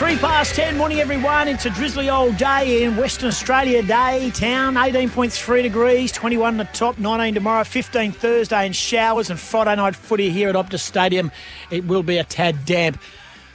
Three past ten, morning everyone. It's a drizzly old day in Western Australia Day town. 18.3 degrees, 21 the top, 19 tomorrow, 15 Thursday, and showers and Friday night footy here at Optus Stadium. It will be a tad damp.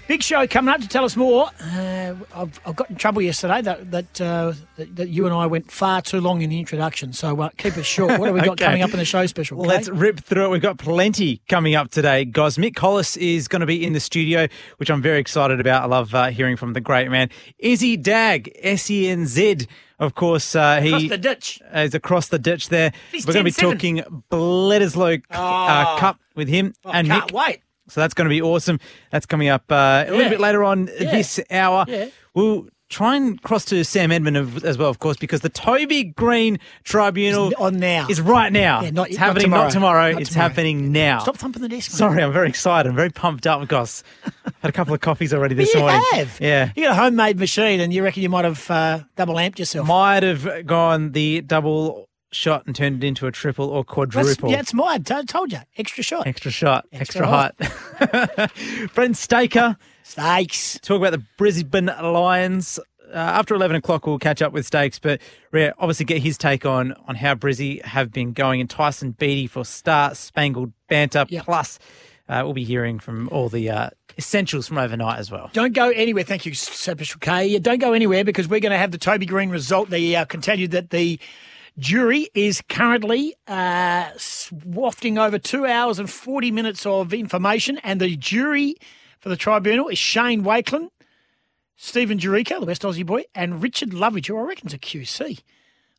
Big show coming up to tell us more. Uh, I've, I've, got in trouble yesterday that that, uh, that, that you and I went far too long in the introduction. So uh, keep it short. What have we got okay. coming up in the show special? Well, let's rip through it. We've got plenty coming up today. Guys, Mick Collis is going to be in the studio, which I'm very excited about. I love uh, hearing from the great man. Izzy Dagg, S E N Z. Of course, uh, he across the ditch. is across the ditch there. He's We're going to be talking Bledisloe oh. Cup with him oh, and can't Mick. wait. So that's going to be awesome. That's coming up uh, a little bit later on yeah. this hour. Yeah. We'll try and cross to Sam Edmund as well, of course, because the Toby Greene Tribunal is on now is right now. Yeah, not, it's happening not tomorrow. Not tomorrow. Not it's tomorrow. happening now. Stop thumping the desk. Man. Sorry, I'm very excited. I'm very pumped up because I've had a couple of coffees already this you morning. Have. Yeah. You got a homemade machine, and you reckon you might have uh, double amped yourself? Might have gone the double shot and turned it into a triple or quadruple. That's, yeah, it's mine. I told you. Extra shot. Extra shot. Extra Extra, height. Brent Staker. Stakes. Talk about the Brisbane Lions. Uh, after 11 o'clock, we'll catch up with Stakes, but Rhea, obviously get his take on on how Brizzy have been going. And Tyson Beatty for Star Spangled Banter. Yep. Plus, uh, we'll be hearing from all the uh, essentials from overnight as well. Don't go anywhere. Thank you, Special K. Don't go anywhere because we're going to have the Toby Greene result. They uh, you that the jury is currently uh, wafting over two hours and 40 minutes of information, and the jury for the tribunal is Shane Wakelin, Stephen Jurica, the West Aussie boy, and Richard Loveridge, who I reckon's a QC.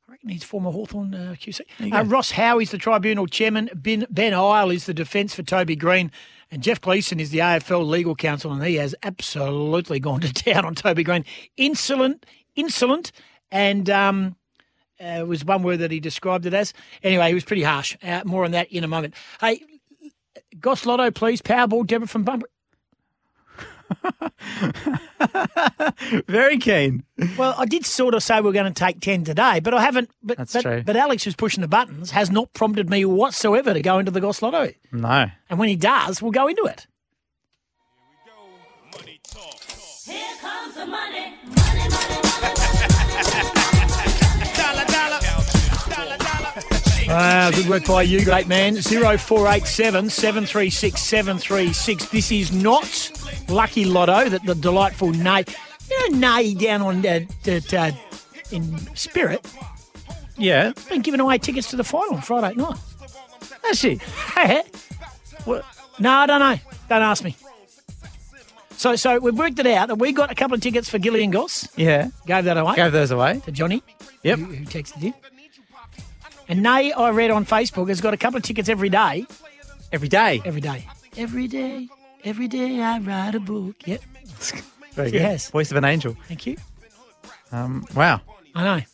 I reckon he's former Hawthorn uh, QC. Uh, Ross Howe is the tribunal chairman. Ben, ben Isle is the defence for Toby Greene. And Jeff Gleeson is the AFL legal counsel, and he has absolutely gone to town on Toby Greene. Insolent, insolent, and um, uh, was one word that he described it as. Anyway, he was pretty harsh. Uh, more on that in a moment. Hey, Goss Lotto, please. Powerball, Deborah from Bunbury. Very keen. Well, I did sort of say we are going to take 10 today, but I haven't. But, That's but, true. But Alex, who's pushing the buttons, has not prompted me whatsoever to go into the Goss Lotto. No. And when he does, we'll go into it. Wow, good work by you, great man. 0487 736 736. This is not Lucky Lotto, that the delightful Nay. You know, Nay down on uh, at, uh, in Spirit. Yeah. Been giving away tickets to the final on Friday night. Has she? Hey, what? No, I don't know. Don't ask me. So, so we've worked it out that we got a couple of tickets for Gillian Goss. Yeah. Gave that away Gave those away. to Johnny. Yep. Who, who texted in. And Nay, I read on Facebook, has got a couple of tickets every day. Every day. Every day. Every day. Every day I write a book. Yep. Very good. has. Voice of an angel. Thank you. Um, wow. I know.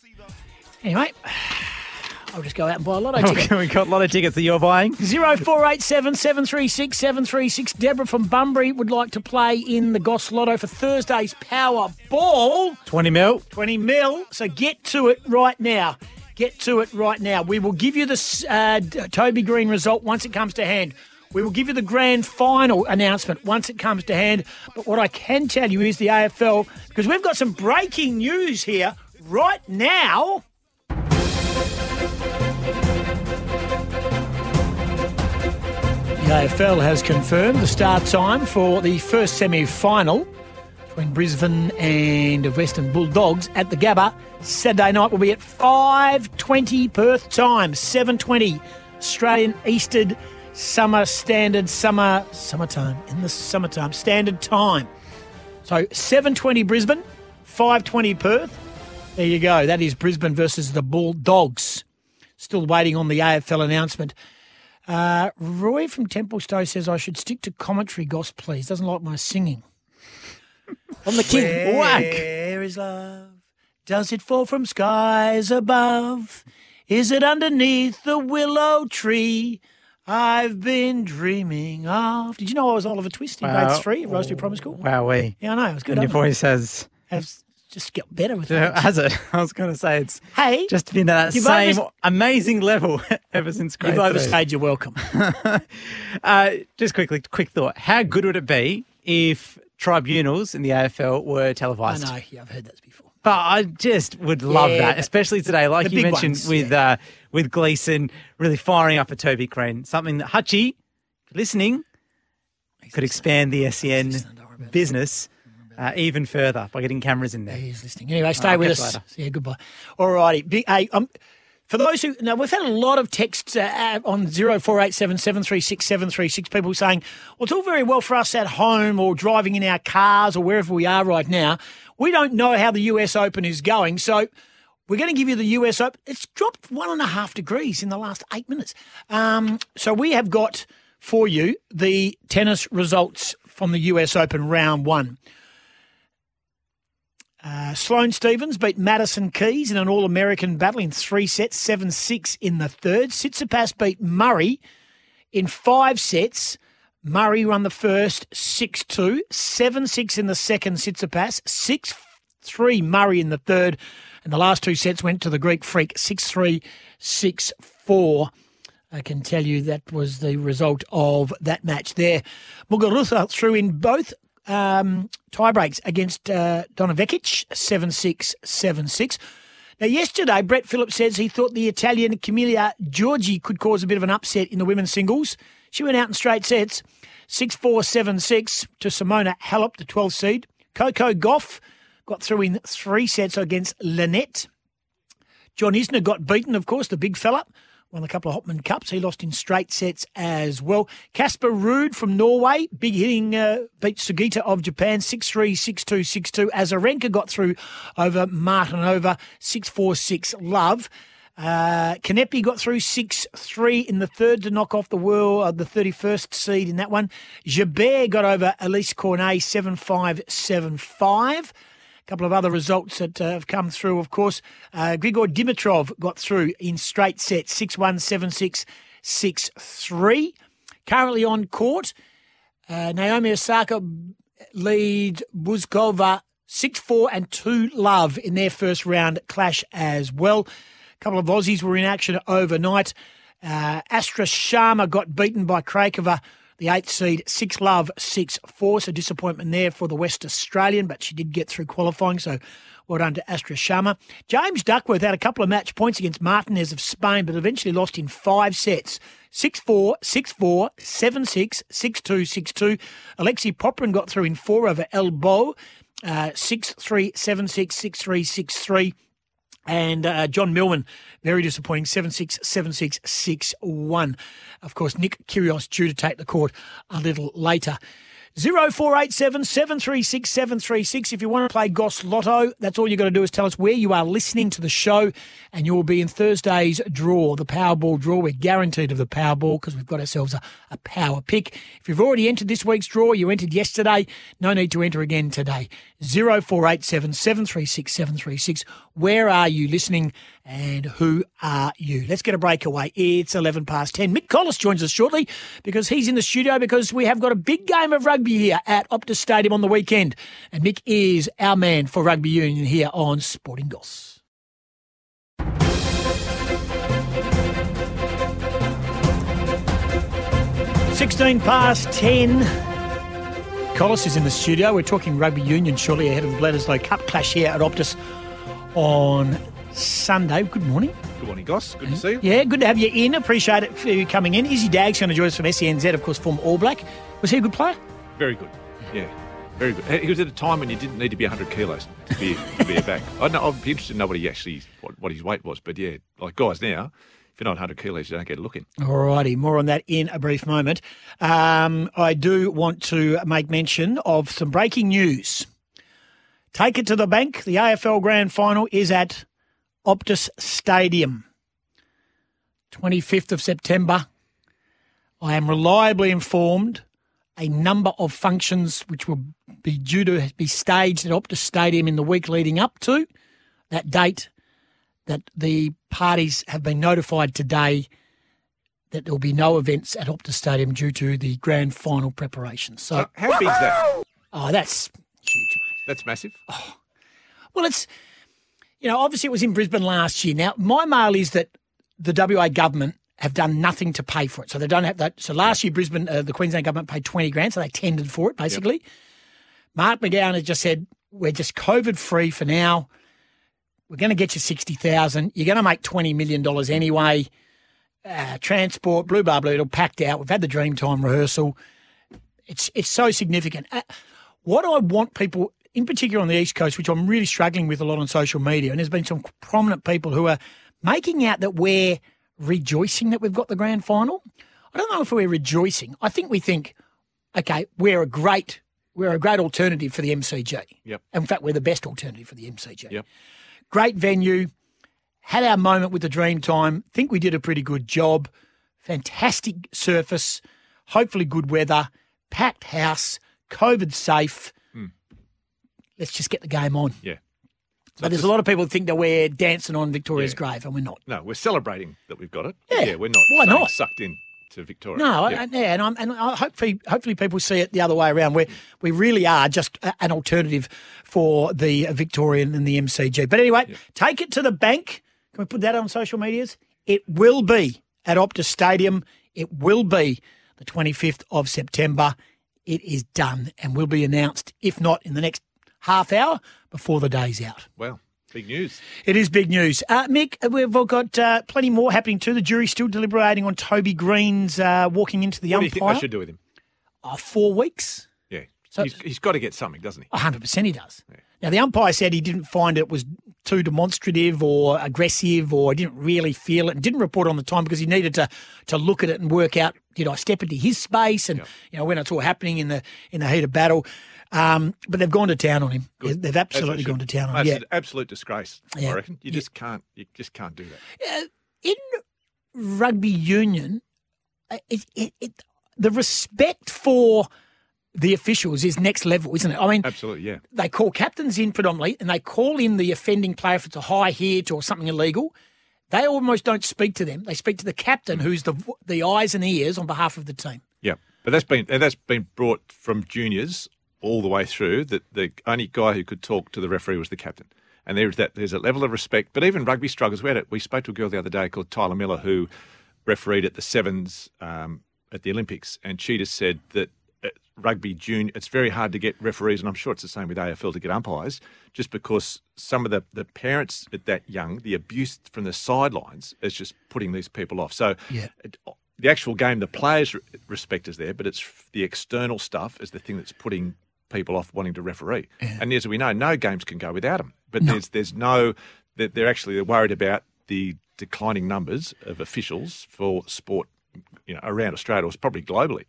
Anyway, I'll just go out and buy a lotto ticket. we got a lot of tickets that you're buying. 0487 736 736. Deborah from Bunbury would like to play in the Goss Lotto for Thursday's Powerball. 20 mil. 20 mil. So get to it right now. Get to it right now. We will give you the uh, Toby Greene result once it comes to hand. We will give you the grand final announcement once it comes to hand. But what I can tell you is the AFL, because we've got some breaking news here right now. The AFL has confirmed the start time for the first semi final between Brisbane and Western Bulldogs at the Gabba. Saturday night will be at 5.20 Perth time, 7.20 Australian Eastern Summer Standard Summer Summertime in the summertime standard time. So 7.20 Brisbane, 5.20 Perth. There you go. That is Brisbane versus the Bulldogs. Still waiting on the AFL announcement. Uh, Roy from Templestowe says I should stick to commentary, Goss, please. Doesn't like my singing. On the king. Whack. Where is love? Does it fall from skies above? Is it underneath the willow tree? I've been dreaming of. Did you know I was Oliver Twist in grade three at Rosebery Primary School? Wowee. Yeah, I know. It was good. And your wasn't it? voice has, Has just get better with it. has it? I was going to say it's Hey, just been at that same amazing level ever since grade You've overstayed your welcome. Uh, just quickly, quick thought. How good would it be if tribunals in the AFL were televised. I know. Yeah, I've heard that before. But I just would love Yeah, that, especially today, like you mentioned ones, with uh, with Gleeson really firing up a Toby Crane. Something that Hutchie, listening, could expand the SEN business uh, even further by getting cameras in there. He's listening. Anyway, stay with us. you later. Yeah, goodbye. All righty. Hey, um, for those who now we've had a lot of texts uh, on zero four eight seven seven three six seven three six. People saying, "Well, it's all very well for us at home or driving in our cars or wherever we are right now. We don't know how the US Open is going, so." We're going to give you the US Open. It's dropped one and a half degrees in the last eight minutes. Um, so we have got for you the tennis results from the US Open round one. Uh, Sloane Stevens beat Madison Keys in an All American battle in three sets, 7 6 in the third. Tsitsipas beat Murray in five sets. Murray won the first 6 2, 7 6 in the second, Tsitsipas, 6 3 Murray in the third. And the last two sets went to the Greek freak 6 3, 6 4. I can tell you that was the result of that match there. Muguruza threw in both um, tie breaks against uh, Donna Vekic, 7 6, 7 6. Now, yesterday, Brett Phillips says he thought the Italian Camila Giorgi could cause a bit of an upset in the women's singles. She went out in straight sets, 6 4, 7 6 to Simona Halep, the 12th seed. Coco Gauff got through in three sets against Linette. John Isner got beaten, of course, the big fella. Won a couple of Hopman Cups. He lost in straight sets as well. Casper Ruud from Norway, big hitting, uh, beat Sugita of Japan 6 3, 6 2, 6 2. Azarenka got through over Martincova 6 4, 6 love. Uh, Kanepi got through 6 3 in the third to knock off the world, uh, the 31st seed in that one. Jabeur got over Alizé Cornet 7 5, 7 5. A couple of other results that uh, have come through, of course. Uh, Grigor Dimitrov got through in straight sets 6 1, 7 6, 6 3. Currently on court, uh, Naomi Osaka leads Bouzkova 6 4 and 2 love in their first round clash as well. A couple of Aussies were in action overnight. Uh, Astra Sharma got beaten by Krakova, the eighth seed, 6 love, 6 4. So disappointment there for the West Australian, but she did get through qualifying. So well done to Astra Sharma. James Duckworth had a couple of match points against Martinez of Spain, but eventually lost in five sets. 6 4, 6 4, 7 6, 6 2, 6 2. Alexei Popyrin got through in four over Elbow. Uh, 6 3, 7 6, 6 3, 6 3. And uh, John Millman, very disappointing, 7 6, 7 6, 6 1. Of course, Nick Kyrgios due to take the court a little later. 0487 736 736. If you want to play Goss Lotto, that's all you've got to do is tell us where you are listening to the show, and you will be in Thursday's draw, the Powerball draw. We're guaranteed of the Powerball because we've got ourselves a, a power pick. If you've already entered this week's draw, you entered yesterday, no need to enter again today. 0487 736 736. Where are you listening and who are you? Let's get a breakaway. It's 11 past 10. Mick Collis joins us shortly because he's in the studio because we have got a big game of rugby here at Optus Stadium on the weekend. And Mick is our man for rugby union here on Sporting Goss. Sixteen past ten. Collis is in the studio. We're talking rugby union shortly ahead of the Bledisloe Cup clash here at Optus on Sunday. Good morning. Good morning, Goss. Good to see you. Yeah, good to have you in. Appreciate it for you coming in. Izzy Dagg's going to join us from SENZ, of course, from All Black. Was he a good player? Very good. Yeah. Very good. He was at a time when you didn't need to be 100 kilos to be, to be a back. I know, I'd be interested to know what he actually what, what his weight was. But yeah, like guys now, if you're not 100 kilos, you don't get a look in. All righty, more on that in a brief moment. Um, I do want to make mention of some breaking news. Take it to the bank. The AFL Grand Final is at Optus Stadium, 25th of September. I am reliably informed a number of functions which will be due to be staged at Optus Stadium in the week leading up to that date that the parties have been notified today that there will be no events at Optus Stadium due to the grand final preparations. So, So how big's that? oh, that's huge, mate. That's massive. Oh. Well, it's, you know, obviously it was in Brisbane last year. Now, my mail is that the WA government have done nothing to pay for it. So they don't have that. So last year, Brisbane, uh, the Queensland government paid 20 grand, so they tendered for it, basically. Mark McGowan has just said, we're just COVID free for now. We're going to get you 60,000. You're going to make $20 million anyway. Uh, transport, blue bar blue, it'll packed out. We've had the Dreamtime rehearsal. It's it's so significant. Uh, what I want people, in particular on the East Coast, which I'm really struggling with a lot on social media, and there's been some prominent people who are making out that we're rejoicing that we've got the grand final. I don't know if we're rejoicing. I think we think, okay, we're a great we're a great alternative for the MCG. Yep. In fact, we're the best alternative for the MCG. Yep. Great venue. Had our moment with the dream time. Think we did a pretty good job. Fantastic surface. Hopefully good weather. Packed house. COVID safe. Let's just get the game on. Yeah. But there's a lot of people who think that we're dancing on Victoria's Yeah. grave, and we're not. No, we're celebrating that we've got it. Yeah. we're not. Why not? Sucked in to Victoria. No, Yeah. I- yeah, and I'm, and I hopefully, hopefully people see it the other way around. We we really are just a- an alternative for the Victorian and the MCG. But anyway, take it to the bank. Can we put that on social medias? It will be at Optus Stadium. It will be the 25th of September. It is done and will be announced, if not in the next half hour, before the day's out. Well, big news. It is big news. Uh, Mick, we've all got uh, plenty more happening too. The jury's still deliberating on Toby Greene's uh, walking into the What do you think umpire. they should do with him? Oh, four weeks? Yeah. So- he's, he's got to get something, doesn't he? 100% he does. Now, the umpire said he didn't find it was too demonstrative or aggressive or didn't really feel it and didn't report on the time because he needed to to look at it and work out, did I step into his space and, you know, when it's all happening in the in the heat of battle. Um, but they've gone to town on him. They've absolutely gone to town on him. Yeah. absolute disgrace, Yeah. I reckon. You just can't you just can't do that. in rugby union, uh, it, it, it, the respect for the officials is next level, isn't it? I mean, Absolutely, yeah. they call captains in predominantly, and they call in the offending player if it's a high hit or something illegal. They almost don't speak to them. They speak to the captain, who's the the eyes and ears on behalf of the team. Yeah, but that's been that's been brought from juniors all the way through. That the only guy who could talk to the referee was the captain, and there's that there's a level of respect. But even rugby struggles. We had it. We spoke to a girl the other day called Tyler Miller who refereed at the sevens um, at the Olympics, and she just said that. at Rugby junior, it's very hard to get referees, and I'm sure it's the same with AFL to get umpires, just because some of the, the parents at that young, the abuse from the sidelines is just putting these people off. So Yeah. it, the actual game, the players' respect is there, but it's the external stuff is the thing that's putting people off wanting to referee. And as we know, no games can go without them. But there's there's no that they're actually worried about the declining numbers of officials for sport, you know, around Australia or probably globally.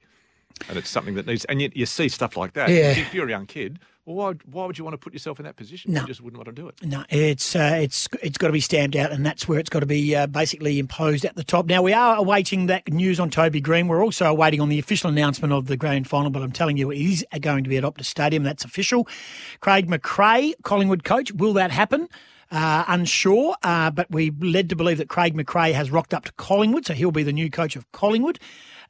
And it's something that needs, and you, you see stuff like that. Yeah. If you're a young kid, why, why would you want to put yourself in that position? No. You just wouldn't want to do it. No, it's uh, it's it's got to be stamped out, and that's where it's got to be uh, basically imposed at the top. Now we are awaiting that news on Toby Greene. We're also awaiting on the official announcement of the grand final, but I'm telling you, it is going to be at Optus Stadium. That's official. Craig McRae, Collingwood coach, will that happen? Uh, unsure, uh, but we led to believe that Craig McRae has rocked up to Collingwood, so he'll be the new coach of Collingwood.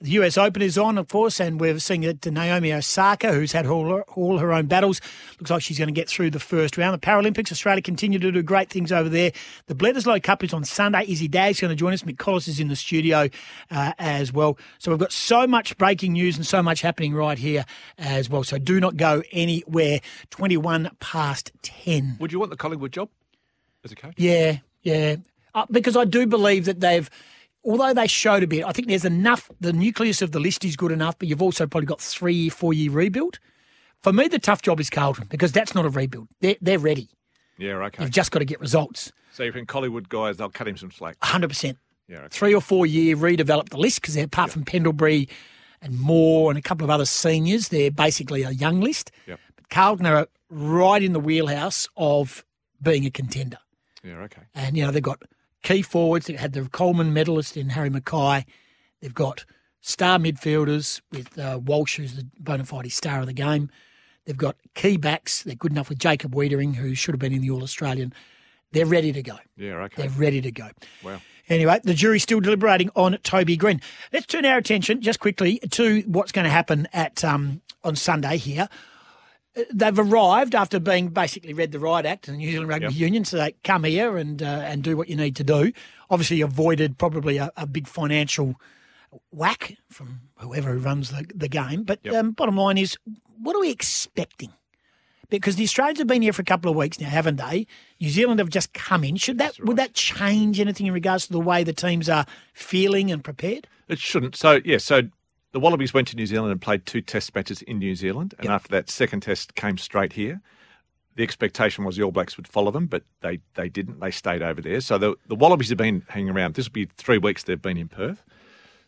The US Open is on, of course, and we're seeing it Naomi Osaka, who's had all her, all her own battles. Looks like she's going to get through the first round. The Paralympics, Australia continue to do great things over there. The Bledisloe Cup is on Sunday. Izzy Dagg's going to join us. Mick Collis is in the studio uh, as well. So we've got so much breaking news and so much happening right here as well. So do not go anywhere. 21 past 10. Would you want the Collingwood job as a coach? Yeah, yeah. Uh, because I do believe that they've, although they showed a bit, I think there's enough. The nucleus of the list is good enough, but you've also probably got three, four year rebuild. For me, the tough job is Carlton because that's not a rebuild. They're, they're ready. Yeah, okay. You've just got to get results. So you think Collingwood guys, they'll cut him some slack. 100%. Yeah, okay. Three or four year redevelop the list because apart from Pendlebury and Moore and a couple of other seniors, they're basically a young list. Yep. But Carlton are right in the wheelhouse of being a contender. Yeah, okay. And, you know, they've got key forwards. They've had the Coleman medalist in Harry McKay. They've got star midfielders with uh, Walsh, who's the bona fide star of the game. They've got key backs. They're good enough with Jacob Weitering, who should have been in the All Australian. They're ready to go. Yeah, okay. They're ready to go. Wow. Anyway, the jury's still deliberating on Toby Greene. Let's turn our attention just quickly to what's going to happen at um, on Sunday here. They've arrived after being basically read the Riot Act and the New Zealand Rugby Yep. Union, so they come here and uh, and do what you need to do. Obviously, avoided probably a, a big financial whack from whoever runs the, the game. But Yep. um, bottom line is, what are we expecting? Because the Australians have been here for a couple of weeks now, haven't they? New Zealand have just come in. Should that would that change anything in regards to the way the teams are feeling and prepared? It shouldn't. So, yeah, so the Wallabies went to New Zealand and played two test matches in New Zealand. And after that second test came straight here. The expectation was the All Blacks would follow them, but they, they didn't. They stayed over there. So the, the Wallabies have been hanging around. This will be three weeks they've been in Perth.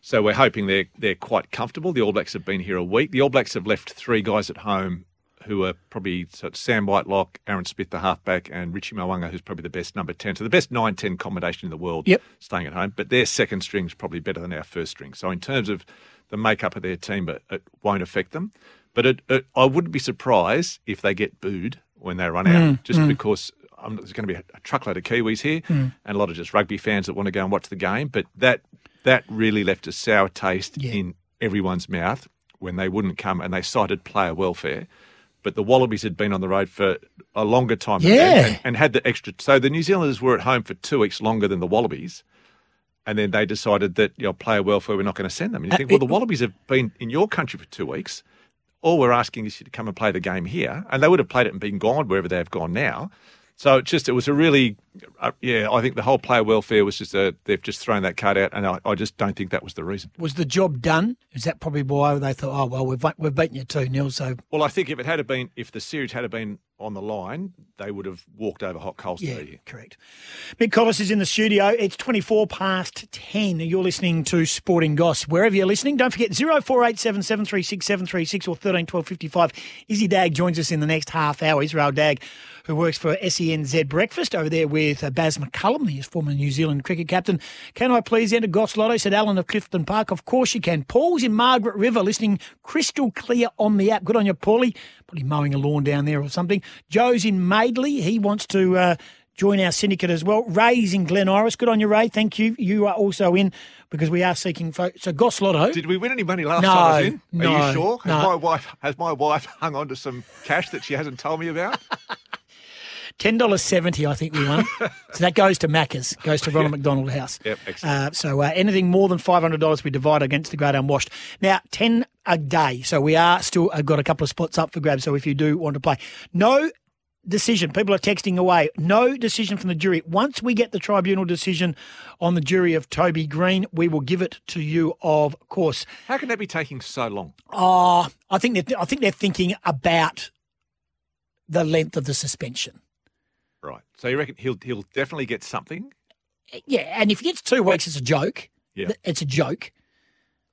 So we're hoping they're, they're quite comfortable. The All Blacks have been here a week. The All Blacks have left three guys at home who are probably so Sam Whitelock, Aaron Smith, the halfback, and Richie Mo'unga, who's probably the best number 10. So the best 9 10 combination in the world Yep. staying at home. But their second string is probably better than our first string. So in terms of the makeup of their team, it, it won't affect them. But it, it, I wouldn't be surprised if they get booed when they run out, just because um, there's going to be a, truckload of Kiwis here and a lot of just rugby fans that want to go and watch the game. But that that really left a sour taste Yeah. in everyone's mouth when they wouldn't come and they cited player welfare. But the Wallabies had been on the road for a longer time Yeah. and, and had the extra. So the New Zealanders were at home for two weeks longer than the Wallabies. And then they decided that, you know, player welfare, we're not going to send them. And you Uh, think, well, the Wallabies have been in your country for two weeks. All we're asking is you to come and play the game here. And they would have played it and been gone wherever they have gone now. So it's just, it was a really, uh, yeah, I think the whole player welfare was just a, they've just thrown that card out. And I, I just don't think that was the reason. Was the job done? Is that probably why they thought, oh well, we've we've beaten you two 0 so Well, I think if it had been, if the series had been on the line, they would have walked over hot coals Yeah, to be here. correct. Mick Collis is in the studio. It's 24 past 10. You're listening to Sporting Goss. Wherever you're listening, don't forget 0487 736 736 or 13 12 55. Izzy Dagg joins us in the next half hour. Israel Dagg, who works for SENZ Breakfast over there with uh, Baz McCullum. He is former New Zealand cricket captain. Can I please enter Goss Lotto? said Alan of Clifton Park. Of course you can. Paul's in Margaret River listening crystal clear on the app. Good on you, Paulie. Probably mowing a lawn down there or something. Joe's in Madeley. He wants to uh, join our syndicate as well. Ray's in Glen Iris. Good on you, Ray. Thank you. You are also in because we are seeking folks. So Goss Lotto. Did we win any money last No, time I was in? Are no, you sure? Has no. my wife has my wife hung on to some cash that she hasn't told me about? Ten dollars seventy, I think we won. so that goes to Macca's, goes to Ronald McDonald House. Yep, excellent. Uh, so uh, anything more than five hundred dollars, we divide against the Great Unwashed. Now ten a day, so we are still uh, got a couple of spots up for grabs. So if you do want to play, no decision. People are texting away. No decision from the jury. Once we get the tribunal decision on the jury of Toby Greene, we will give it to you. Of course. How can that be taking so long? Oh, I think they're, I think they're thinking about the length of the suspension. Right. So you reckon he'll he'll definitely get something? Yeah, and if he gets two weeks, it's a joke. Yeah. It's a joke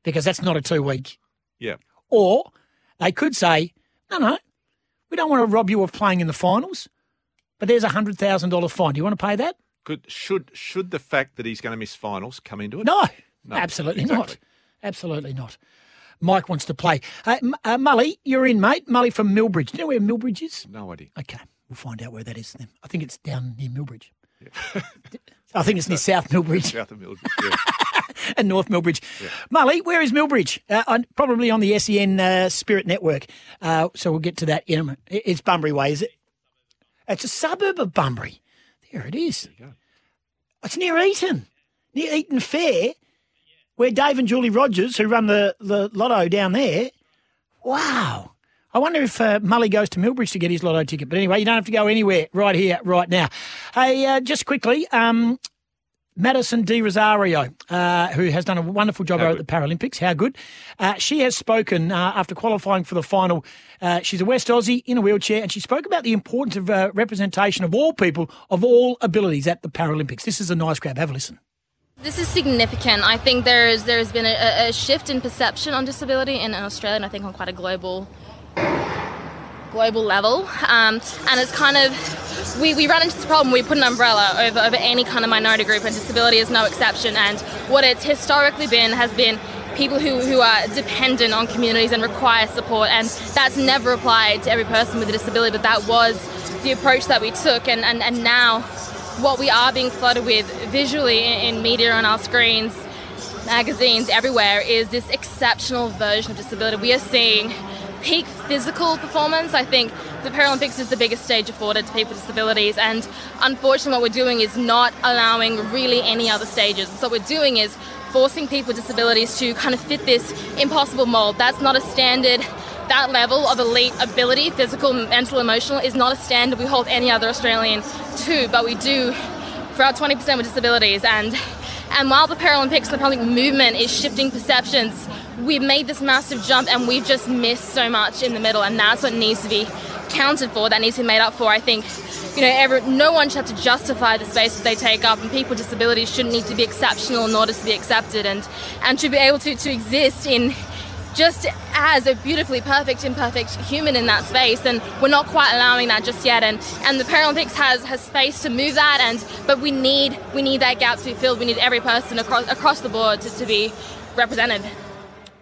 because that's not a two week. Yeah. Or they could say, no, no, we don't want to rob you of playing in the finals, but there's a hundred thousand dollar fine. Do you want to pay that? Could should should the fact that he's going to miss finals come into it? No, No, absolutely not. Absolutely not. Mike wants to play. Uh, uh, Mully, you're in, mate. Mully from Millbridge. Do you know where Millbridge is? No idea. Okay, we'll find out where that is then. I think it's down near Millbridge. I think it's near South Millbridge. South of Mildred. Yeah. and North Millbridge. Mully, where is Millbridge? Uh, probably on the SEN uh, Spirit Network. Uh, so we'll get to that in a minute. It's Bunbury Way, is it? It's a suburb of Bunbury. There it is. It's near Eaton, near Eaton Fair, where Dave and Julie Rogers, who run the, the lotto down there, wow. I wonder if uh, Mully goes to Millbridge to get his lotto ticket. But anyway, you don't have to go anywhere right here, right now. Hey, uh, just quickly, um, Madison de Rozario, uh, who has done a wonderful job at the Paralympics. How good. Uh, she has spoken uh, after qualifying for the final. Uh, she's a West Aussie in a wheelchair, and she spoke about the importance of uh, representation of all people of all abilities at the Paralympics. This is a nice grab. Have a listen. This is significant. I think there's there's been a, a shift in perception on disability in, in Australia, and I think on quite a global global level. Um, and it's kind of we, we run into this problem. We put an umbrella over over any kind of minority group, and disability is no exception. And what it's historically been has been people who, who are dependent on communities and require support, and that's never applied to every person with a disability. But that was the approach that we took, and and, and now what we are being flooded with visually in, in media on our screens, magazines, everywhere is this exceptional version of disability. We are seeing peak physical performance. I think the Paralympics is the biggest stage afforded to people with disabilities, and unfortunately, what we're doing is not allowing really any other stages. So, what we're doing is forcing people with disabilities to kind of fit this impossible mold. That's not a standard. That level of elite ability, physical, mental, emotional, is not a standard we hold any other Australian to, but we do for our 20% with disabilities. And and while the Paralympics the Paralympic movement is shifting perceptions, we've made this massive jump and we've just missed so much in the middle, and that's what needs to be counted for. That needs to be made up for. I think, you know, every, no one should have to justify the space that they take up, and people with disabilities shouldn't need to be exceptional in order to be accepted, and and should be able to to exist in just as a beautifully perfect imperfect human in that space and we're not quite allowing that just yet and and the paralympics has has space to move that and but we need we need that gap to be filled we need every person across across the board to, to be represented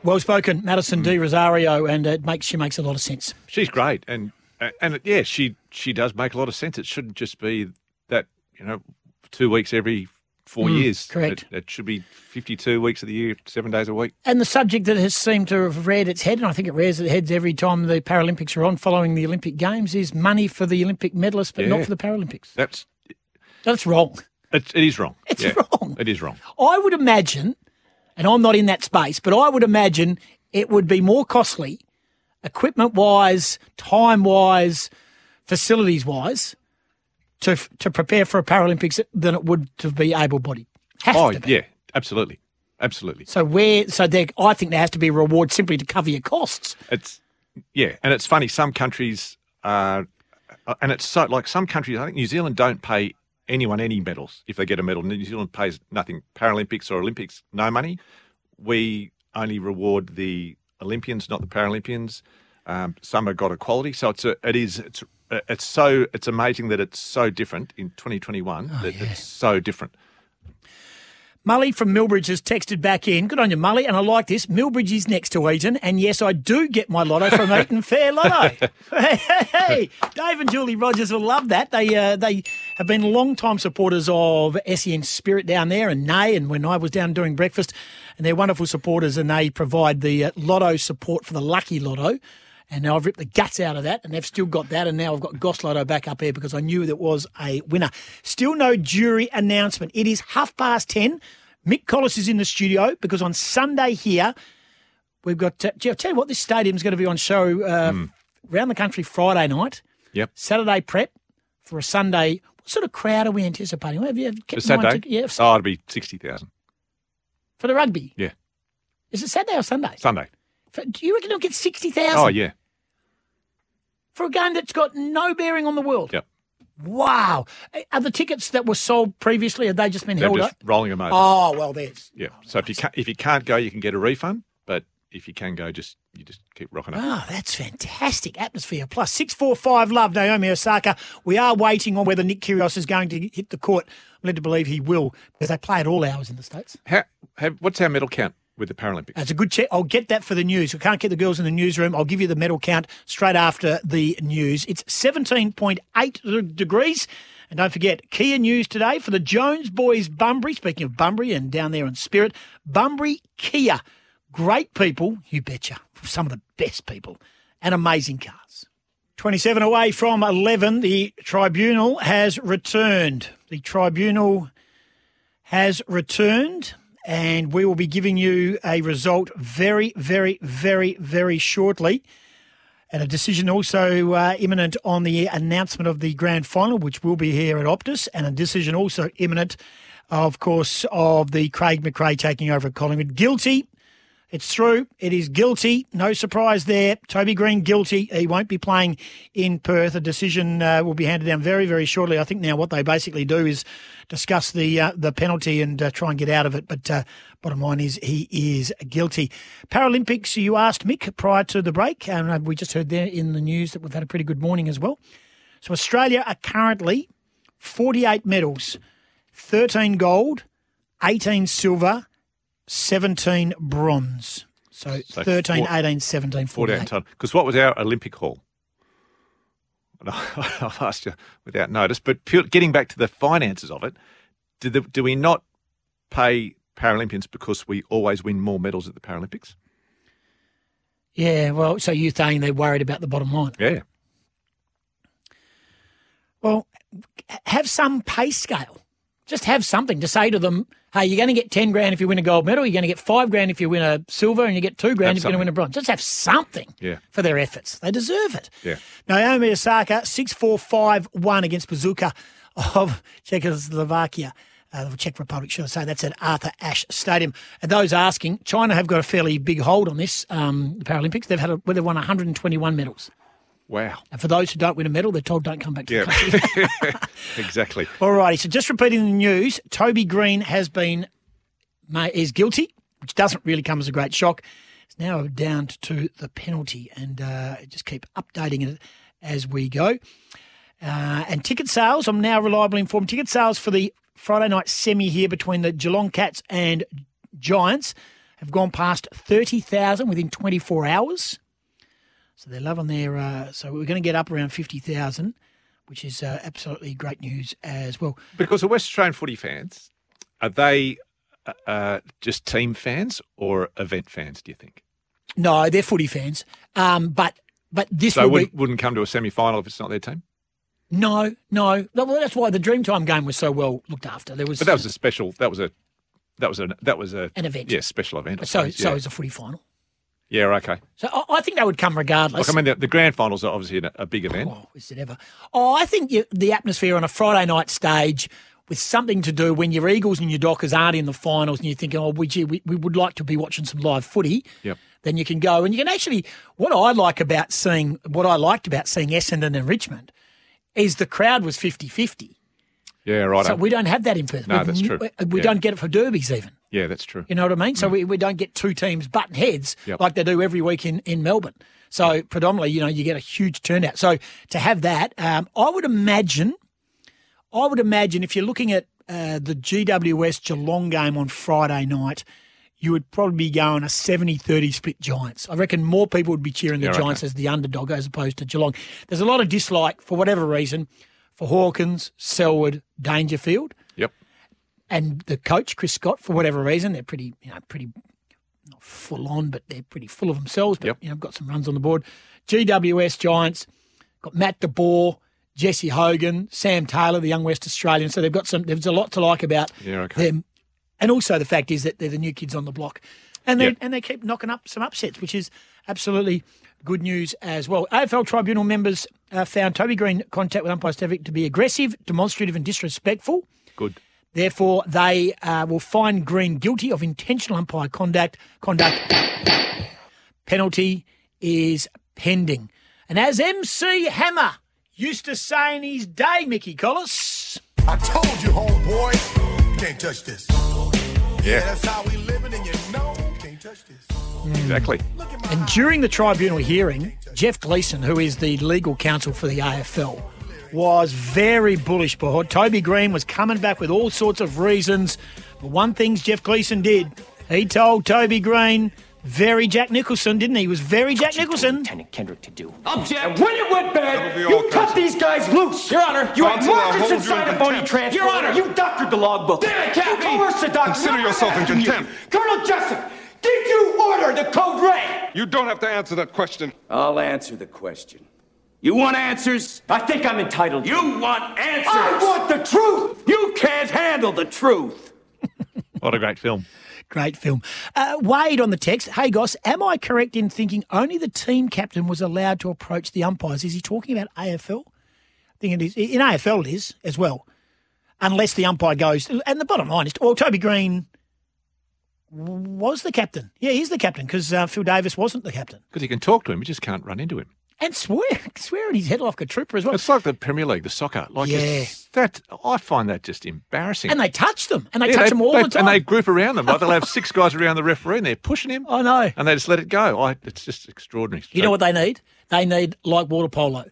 Well spoken, Madison hmm. de Rozario, and it makes she makes a lot of sense. She's great, and and yeah, she she does make a lot of sense. It shouldn't just be that you know two weeks every four hmm, years. correct. It, it should be fifty-two weeks of the year, seven days a week. And the subject that has seemed to have reared its head, and I think it rears its heads every time the Paralympics are on following the Olympic Games, is money for the Olympic medalists, but not for the Paralympics. That's That's wrong. it, it is wrong. It's Yeah, wrong. It is wrong. I would imagine, and I'm not in that space, but I would imagine it would be more costly, equipment wise, time wise, facilities wise, to to prepare for a Paralympics than it would to be able bodied. Oh to be. yeah, absolutely, absolutely. So where so there, I think there has to be a reward simply to cover your costs. It's yeah, and it's funny. Some countries are, and it's so like some countries. I think New Zealand don't pay anyone any medals if they get a medal. New Zealand pays nothing. Paralympics or Olympics, no money. We only reward the Olympians, not the Paralympians. Um, some have got equality, so it's a, it is it's it's so it's amazing that it's so different in 2021. that it's so different. Mully from Millbridge has texted back in. Good on you, Mully. And I like this. Millbridge is next to Eaton. And yes, I do get my lotto from Eaton Fair Lotto. hey, hey, hey. Dave and Julie Rogers will love that. They uh, they have been long-time supporters of SEN Spirit down there and Nay. And when I was down doing breakfast, and they're wonderful supporters, and they provide the uh, lotto support for the Lucky Lotto. And now I've ripped the guts out of that, and they've still got that. And now I've got Goss back up here because I knew that was a winner. Still no jury announcement. It is half past 10. Mick Collis is in the studio because on Sunday here, we've got. Uh, Jeff, tell you what, this stadium's going to be on show uh, around the country Friday night, Yep. Saturday prep for a Sunday. What sort of crowd are we anticipating? Have you have kept Saturday, tick- yeah, oh, it'll be sixty thousand. for the rugby. Yeah, Is it Saturday or Sunday? Sunday. For- do you reckon it'll get 60,000 Oh yeah, for a game that's got no bearing on the world? yep. Wow. Are the tickets that were sold previously, have they just been They're held just up? rolling them over. Oh, well, there's. Yeah. So if you can't, if you can't go, you can get a refund. But if you can go, just you just keep rocking up. Ah, that's fantastic atmosphere. Plus six four five love Naomi Osaka. We are waiting on whether Nick Kyrgios is going to hit the court. I'm led to believe he will because they play at all hours in the states. How, have, what's our medal count with the Paralympics? That's a good check. I'll get that for the news. We can't get the girls in the newsroom. I'll give you the medal count straight after the news. It's 17.8 degrees. And don't forget, Kia news today for the Jones boys Bunbury. Speaking of Bunbury and down there in Spirit, Bunbury Kia. Great people, you betcha. Some of the best people and amazing cars. 27 away from 11, the tribunal has returned. The tribunal has returned, and we will be giving you a result very, very, very, very shortly. And a decision also uh, imminent on the announcement of the grand final, which will be here at Optus, and a decision also imminent of course, of the Craig McRae taking over at Collingwood. Guilty. It's through. It is guilty. No surprise there. Toby Greene guilty. He won't be playing in Perth. A decision uh, will be handed down very, very shortly. I think now what they basically do is discuss the uh, the penalty and uh, try and get out of it. But uh, bottom line is he is guilty. Paralympics. You asked Mick prior to the break, and uh, we just heard there in the news that we've had a pretty good morning as well. So Australia are currently 48 medals, 13 gold, 18 silver, 17 bronze. So, So 13, four- 18, 17, 48 48. ton. Because what was our Olympic haul? I've asked you without notice, but pure, getting back to the finances of it, do, the, do we not pay Paralympians because we always win more medals at the Paralympics? Yeah, well, so you're saying they're worried about the bottom line. Yeah. Well, have some pay scale. Just have something to say to them. Hey, you're going to get ten grand if you win a gold medal. You're going to get five grand if you win a silver, and you get two grand Have if you're going to win a bronze. Just have something Yeah. for their efforts. They deserve it. Yeah. Naomi Osaka six four five one against Bazooka of Czechoslovakia. Uh, the Czech Republic, should I say? That's at Arthur Ashe Stadium. And those asking, China have got a fairly big hold on this um, the Paralympics. They've had a, well, they've won 121 medals. Wow. And for those who don't win a medal, they're told don't come back to the Yeah. country. exactly. All righty. So just repeating the news, Toby Greene has been is guilty, which doesn't really come as a great shock. It's now down to the penalty, and uh, just keep updating it as we go. Uh, and ticket sales, I'm now reliably informed. Ticket sales for the Friday night semi here between the Geelong Cats and Giants have gone past 30,000 within 24 hours. So they're loving their. Uh, so we're going to get up around 50,000, which is uh, absolutely great news as well. Because the West Australian footy fans, are they uh, uh, just team fans or event fans, do you think? No, they're footy fans. Um, but but this So wouldn't, be wouldn't come to a semi final if it's not their team? no, no. Well, that's why the Dreamtime game was so well looked after. There was, But that was a special, that was a, that was a, that was a, An event. Yeah, special event. So suppose, so yeah. is a footy final. Yeah, okay. So I, I think they would come regardless. Look, I mean, the, the grand finals are obviously a, a big event. Oh, is it ever? Oh, I think you, the atmosphere on a Friday night stage with something to do when your Eagles and your Dockers aren't in the finals and you're thinking, oh, we, gee, we, we would like to be watching some live footy. Yep. Then you can go and you can actually. What I like about seeing, what I liked about seeing Essendon and Richmond, is the crowd was 50-50. Yeah, right. So we don't have that in Perth. No, We- that's true. We, we Yeah. don't get it for derbies even. Yeah, that's true. You know what I mean? So we, we don't get two teams button heads Yep. like they do every week in, in Melbourne. So predominantly, you know, you get a huge turnout. So to have that, um, I would imagine, I would imagine if you're looking at uh, the GWS Geelong game on Friday night, you would probably be going a 70-30 split Giants. I reckon more people would be cheering the Yeah, Giants okay. as the underdog as opposed to Geelong. There's a lot of dislike for whatever reason for Hawkins, Selwood, Dangerfield Yep. And the coach Chris Scott for whatever reason they're pretty you know pretty not full on but they're pretty full of themselves but Yep. you know they've got some runs on the board GWS Giants got Matt DeBoer Jesse Hogan Sam Taylor the young West Australian so they've got some there's a lot to like about Yeah, okay. them and also the fact is that they're the new kids on the block and they Yep. and they keep knocking up some upsets which is absolutely good news as well AFL tribunal members uh, found Toby Greene contact with umpire Stevic to be aggressive demonstrative and disrespectful Good. Therefore, they uh, will find Greene guilty of intentional umpire conduct. Conduct penalty is pending. And as MC Hammer used to say in his day, Mickey Collis, I told you, homeboy, you can't touch this. Yeah, That's how we living, and you know, you can't touch this. exactly. and during the tribunal hearing, Jeff Gleeson, who is the legal counsel for the AFL, was very bullish. But Toby Greene was coming back with all sorts of reasons. But one thing Jeff Gleeson did, he told Toby Greene, very Jack Nicholson, didn't he? He was very Jack Nicholson. Lieutenant Kendrick to do. Object. And when it went bad, you cut Counsel. these guys loose. Your Honor, you had Counsel, I'll Marcus inside in a bony transfer. Your Honor, you doctored the logbook. Damn it, You coerced the doctor. Consider Now I'm yourself in asking you, contempt. Colonel Jessup, did you order the code red? You don't have to answer that question. I'll answer the question. You want answers? I think I'm entitled. You want answers? I want the truth. You can't handle the truth. What a great film. Great film. Uh, Wade on the text. Hey, Goss, am I correct in thinking only the team captain was allowed to approach the umpires? Is he talking about AFL? I think it is. In AFL, it is as well. unless the umpire goes. And the bottom line is, well, Toby Greene was the captain. Yeah, he's the captain because uh, Phil Davis wasn't the captain. Because he can talk to him, he just can't run into him. And swear, swearing his head like a trooper as well. It's like the Premier League, the soccer. Like Yeah. that I find that just embarrassing. And they touch them, and they Yeah, touch them all they- the time. And they group around them. Like they'll have six guys around the referee and they're pushing him. I know. And they just let it go. I, it's just extraordinary. You know what they need? They need like water polo.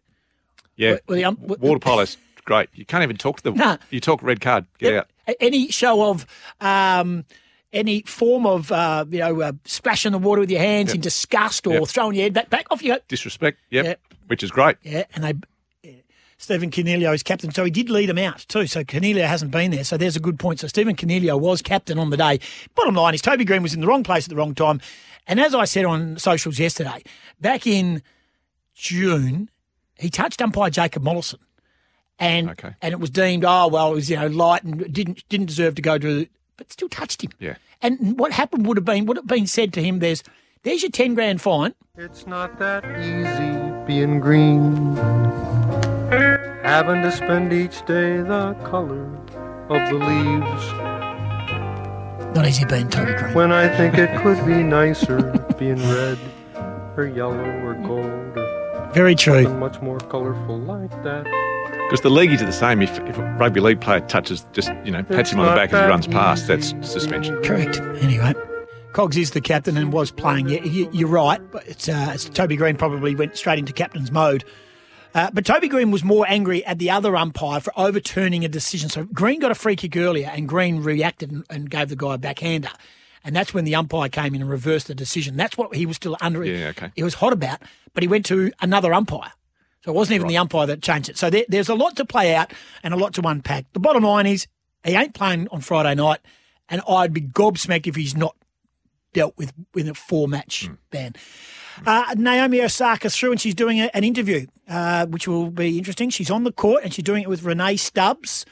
Yeah. Well, the um- Water polo's great. You can't even talk to them. Nah. You talk red card. Get out. Any show of um, any form of uh, you know uh, splashing the water with your hands Yep. in disgust or Yep. throwing your head back, back off you go. Disrespect. Yep. Yep. Which is great. Yeah, and they. yeah. Stephen Coniglio is captain, so he did lead them out too. So Coniglio hasn't been there, so there's a good point. So Stephen Coniglio was captain on the day. Bottom line is Toby Greene was in the wrong place at the wrong time, and as I said on socials yesterday, back in June, he touched umpire Jacob Mollison, and Okay. and it was deemed oh well it was you know light and didn't didn't deserve to go to, but still touched him. Yeah. And what happened would have been would have been said to him. There's there's your ten grand fine. It's not that easy being green. Having to spend each day the color of the leaves. Not easy being Toby Greene. When I think it could be nicer being red or yellow or gold or Very true. something much more colorful like that. Because the leagues are the same. If, if a rugby league player touches, just, you know, pats It's him on the back as he runs past, that's suspension. Correct. Anyway, Cogs is the captain and was playing. Yeah, you, you're right, but it's, uh, it's Toby Greene probably went straight into captain's mode. Uh, but Toby Greene was more angry at the other umpire for overturning a decision. So Greene got a free kick earlier, and Greene reacted and, and gave the guy a backhander. And that's when the umpire came in and reversed the decision. That's what he was still under. Yeah, okay. He was hot about, but he went to another umpire. So it wasn't even the umpire that changed it. So there, there's a lot to play out and a lot to unpack. The bottom line is he ain't playing on Friday night, and I'd be gobsmacked if he's not dealt with with a four match Hmm. ban. Uh, Naomi Osaka's through and she's doing a, an interview, uh, which will be interesting. She's on the court and she's doing it with Rennae Stubbs,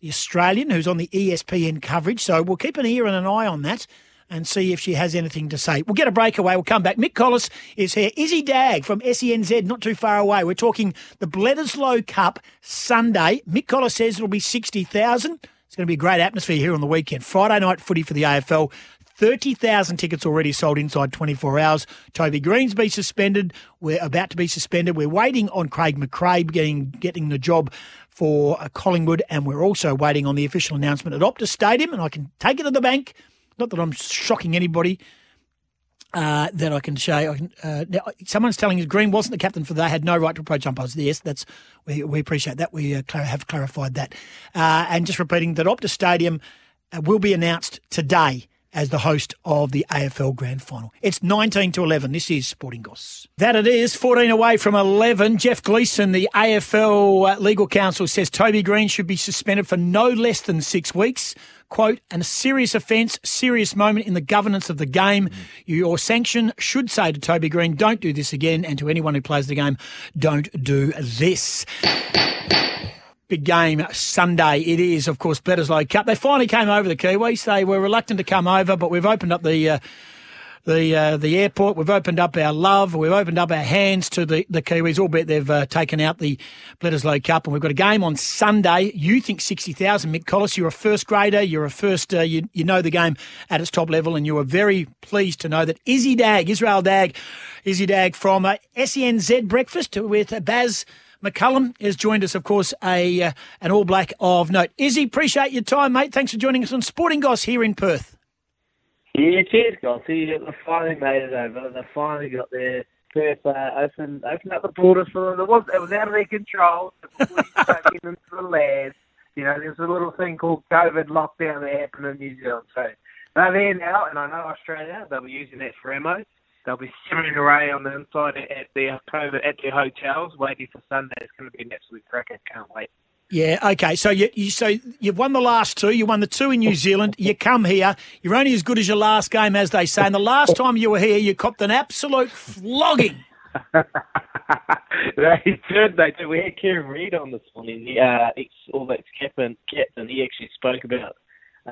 the Australian, who's on the ESPN coverage. So we'll keep an ear and an eye on that and see if she has anything to say. We'll get a breakaway. We'll come back. Mick Collis is here. Izzy Dagg from SENZ, not too far away. We're talking the Bledisloe Cup Sunday. Mick Collis says it'll be 60,000. It's going to be a great atmosphere here on the weekend. Friday night footy for the AFL. 30,000 tickets already sold inside 24 hours. Toby Greene's be suspended. We're about to be suspended. We're waiting on Craig McRae getting, getting the job for uh, Collingwood, and we're also waiting on the official announcement at Optus Stadium. And I can take it to the bank. Not that I'm shocking anybody. Uh, that I can say, I can, uh, now, someone's telling us Greene wasn't the captain for they had no right to approach umpires. Yes, that's we, we appreciate that. We uh, clar- have clarified that. Uh, and just repeating that Optus Stadium uh, will be announced today as the host of the AFL Grand Final. It's 19 to 11. This is Sporting Goss. That it is, 14 away from 11. Jeff Gleeson, the AFL uh, Legal Counsel, says Toby Greene should be suspended for no less than six weeks. Quote, and a serious offence, serious moment in the governance of the game. Your sanction should say to Toby Greene, don't do this again. And to anyone who plays the game, don't do this. Big game Sunday. It is, of course, Bledisloe Cup. They finally came over the Kiwis. They were reluctant to come over, but we've opened up the uh, the uh, the airport. We've opened up our love. We've opened up our hands to the, the Kiwis, albeit they've uh, taken out the Bledisloe Cup. And we've got a game on Sunday. You think 60,000. Mick Collis, you're a first grader. You're a first, uh, you, you know the game at its top level. And you are very pleased to know that Izzy Dagg, Israel Dagg, Izzy Dagg from uh, SENZ Breakfast with Baz McCullum has joined us, of course, a uh, an All Black of note. Izzy, appreciate your time, mate. Thanks for joining us on Sporting Goss here in Perth. Yeah, cheers, guys. They finally made it over. They finally got there. Perth uh, opened, opened up the borders for them. It was, it was out of their control. The police into the land. You know, there's a little thing called COVID lockdown that happened in New Zealand. So they're there now, and I know Australia, they'll be using that for ammo. They'll be simmering away on the inside at their COVID, at their hotels, waiting for Sunday. It's going to be an absolute cracker. Can't wait. Yeah, okay. So you, you so you've won the last two. You won the two in New Zealand. You come here. You're only as good as your last game, as they say. And the last time you were here, you copped an absolute flogging. they did. They did. We had Kieran Read on this morning, the uh, ex All Blacks captain. Captain. He actually spoke about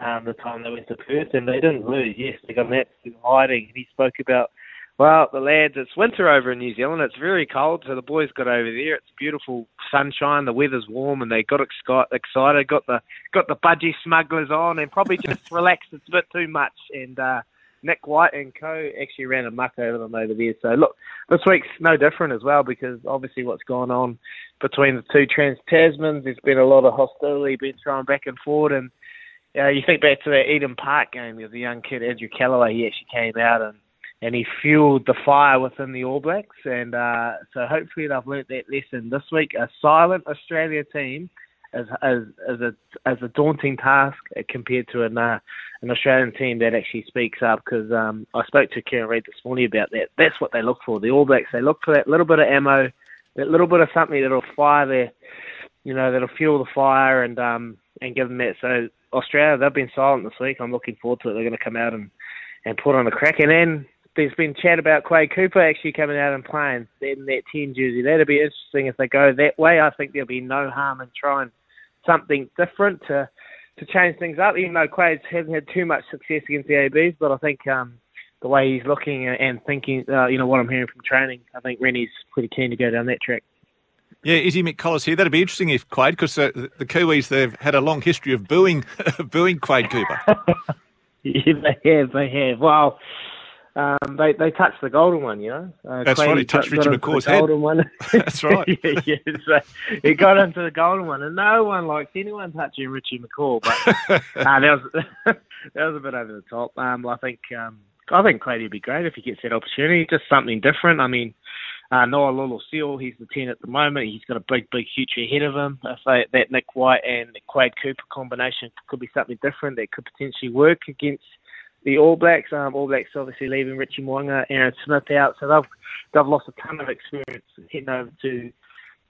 um, the time they went to Perth, and they didn't lose. Yes, they got an absolute hiding. And he spoke about Well, the lads, it's winter over in New Zealand. It's very cold, so the boys got over there. It's beautiful sunshine. The weather's warm, and they got excited. Got the got the budgie smugglers on, and probably just relaxed a bit too much. And uh, Nick White and co actually ran a muck over them over there. So look, this week's no different as well because obviously what's gone on between the two Trans Tasmans, there's been a lot of hostility being thrown back and forth, and uh, you think back to that Eden Park game with the young kid Andrew Kellaway. He actually came out and and he fueled the fire within the All Blacks. And uh, so hopefully they've learnt that lesson this week. A silent Australia team is is, is a a daunting task compared to an uh, an Australian team that actually speaks up. Because um, I spoke to Kieran Read this morning about that. That's what they look for. The All Blacks they look for that little bit of ammo, that little bit of something that'll fire their, you know, that'll fuel the fire and um and give them that. So Australia they've been silent this week. I'm looking forward to it. They're going to come out and and put on a crack. And then there's been chat about Quade Cooper actually coming out and playing in that 10 jersey. That'd be interesting if they go that way. I think there'll be no harm in trying something different to to change things up. Even though Quade hasn't had too much success against the ABs, but I think um, the way he's looking and thinking, uh, you know, what I'm hearing from training, I think Rennie's pretty keen to go down that track. Yeah, Izzy McCollis here. That'd be interesting if Quade, because uh, the Kiwis they've had a long history of booing booing Quade Cooper. yeah, they have, they have. Well, um, they they touched the golden one, you know. Uh, That's right, he touched got the McCaw's head. golden One. That's right. yeah, yeah. So he got into the golden one, and no one likes anyone touching Richie McCaw. But uh, that was that was a bit over the top. Um, I think um, I think Quade would be great if he gets that opportunity. Just something different. I mean, uh, Noah Lolo Seal, he's the 10 at the moment. He's got a big, big future ahead of him. If they, that Nick White and Quade Cooper combination could be something different that could potentially work against the All Blacks. Um, All Blacks obviously leaving Richie Mo'unga, Aaron Smith out, so they've they've lost a ton of experience heading over to